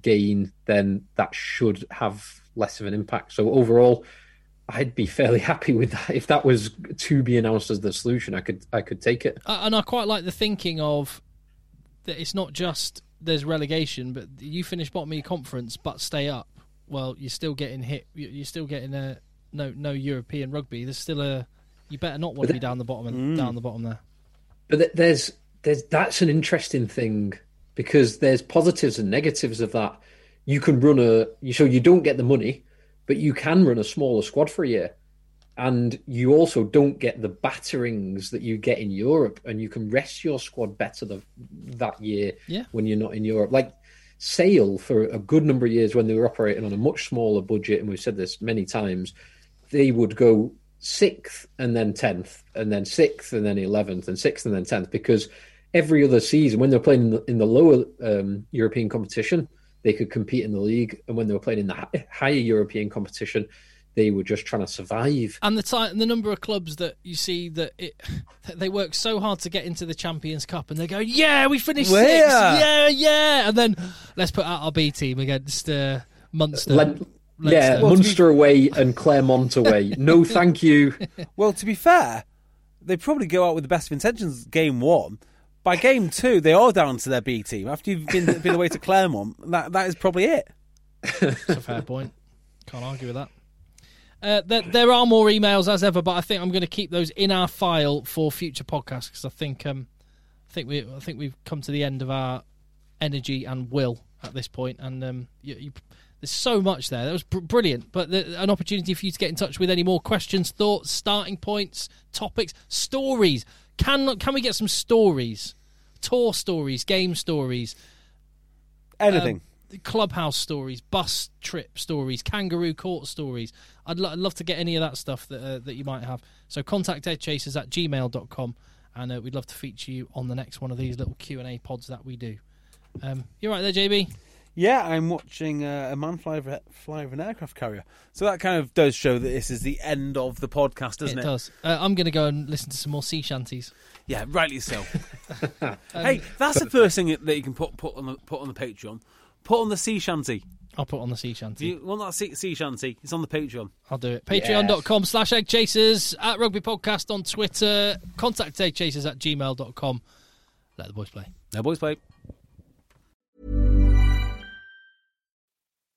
gain, then that should have less of an impact. So overall, I'd be fairly happy with that. If that was to be announced as the solution, I could I could take it. And I quite like the thinking of that it's not just there's relegation, but you finish bottom of your conference but stay up. Well, you're still getting hit. you- You're still getting a no no European rugby. There's still a you better not want to be down the bottom and mm. down the bottom there. But there's there's that's an interesting thing because there's positives and negatives of that. You can run a you so you don't get the money, but you can run a smaller squad for a year, and you also don't get the batterings that you get in Europe, and you can rest your squad better the, that year Yeah. when you're not in Europe. Like Sale for a good number of years when they were operating on a much smaller budget, and we've said this many times, they would go sixth and then tenth, and then sixth and then eleventh, and sixth and then tenth, because every other season when they were playing in the, in the lower um, European competition, they could compete in the league, and when they were playing in the hi- higher European competition, they were just trying to survive. And the time, the number of clubs that you see that it, that they work so hard to get into the Champions Cup, and they go, "Yeah, we finished Well, sixth. yeah. yeah, yeah," and then let's put out our B team against uh, Munster. Len- yeah, Leinster. Munster away and Clermont away. No, thank you. Well, to be fair, they probably go out with the best of intentions game one. By game two, they are down to their B team. After you've been, been away to Clermont, that, that is probably it. That's a fair point. Can't argue with that. Uh, there, there are more emails as ever, but I think I'm going to keep those in our file for future podcasts because I think um, I think we I think we've come to the end of our energy and will at this point, and um, you, you, there's so much there. That was br- brilliant, but the, an opportunity for you to get in touch with any more questions, thoughts, starting points, topics, stories. Can can we get some stories, tour stories, game stories? Anything. Um, clubhouse stories, bus trip stories, kangaroo court stories. I'd, lo- I'd love to get any of that stuff that uh, that you might have. So contact eggchasers at gmail.com and uh, we'd love to feature you on the next one of these little Q&A pods that we do. Um, you're right there, JB. Yeah, I'm watching uh, a man fly over, fly over an aircraft carrier. So that kind of does show that this is the end of the podcast, doesn't it? it does. Uh, I'm going to go and listen to some more sea shanties. Yeah, rightly so. hey, that's the first thing that you can put put on the put on the Patreon. Put on the sea shanty. I'll put on the sea shanty. you want that sea, sea shanty, it's on the Patreon. I'll do it. Patreon.com slash egg chasers at rugby podcast on Twitter. Contact egg chasers at gmail.com. Let the boys play. No boys play.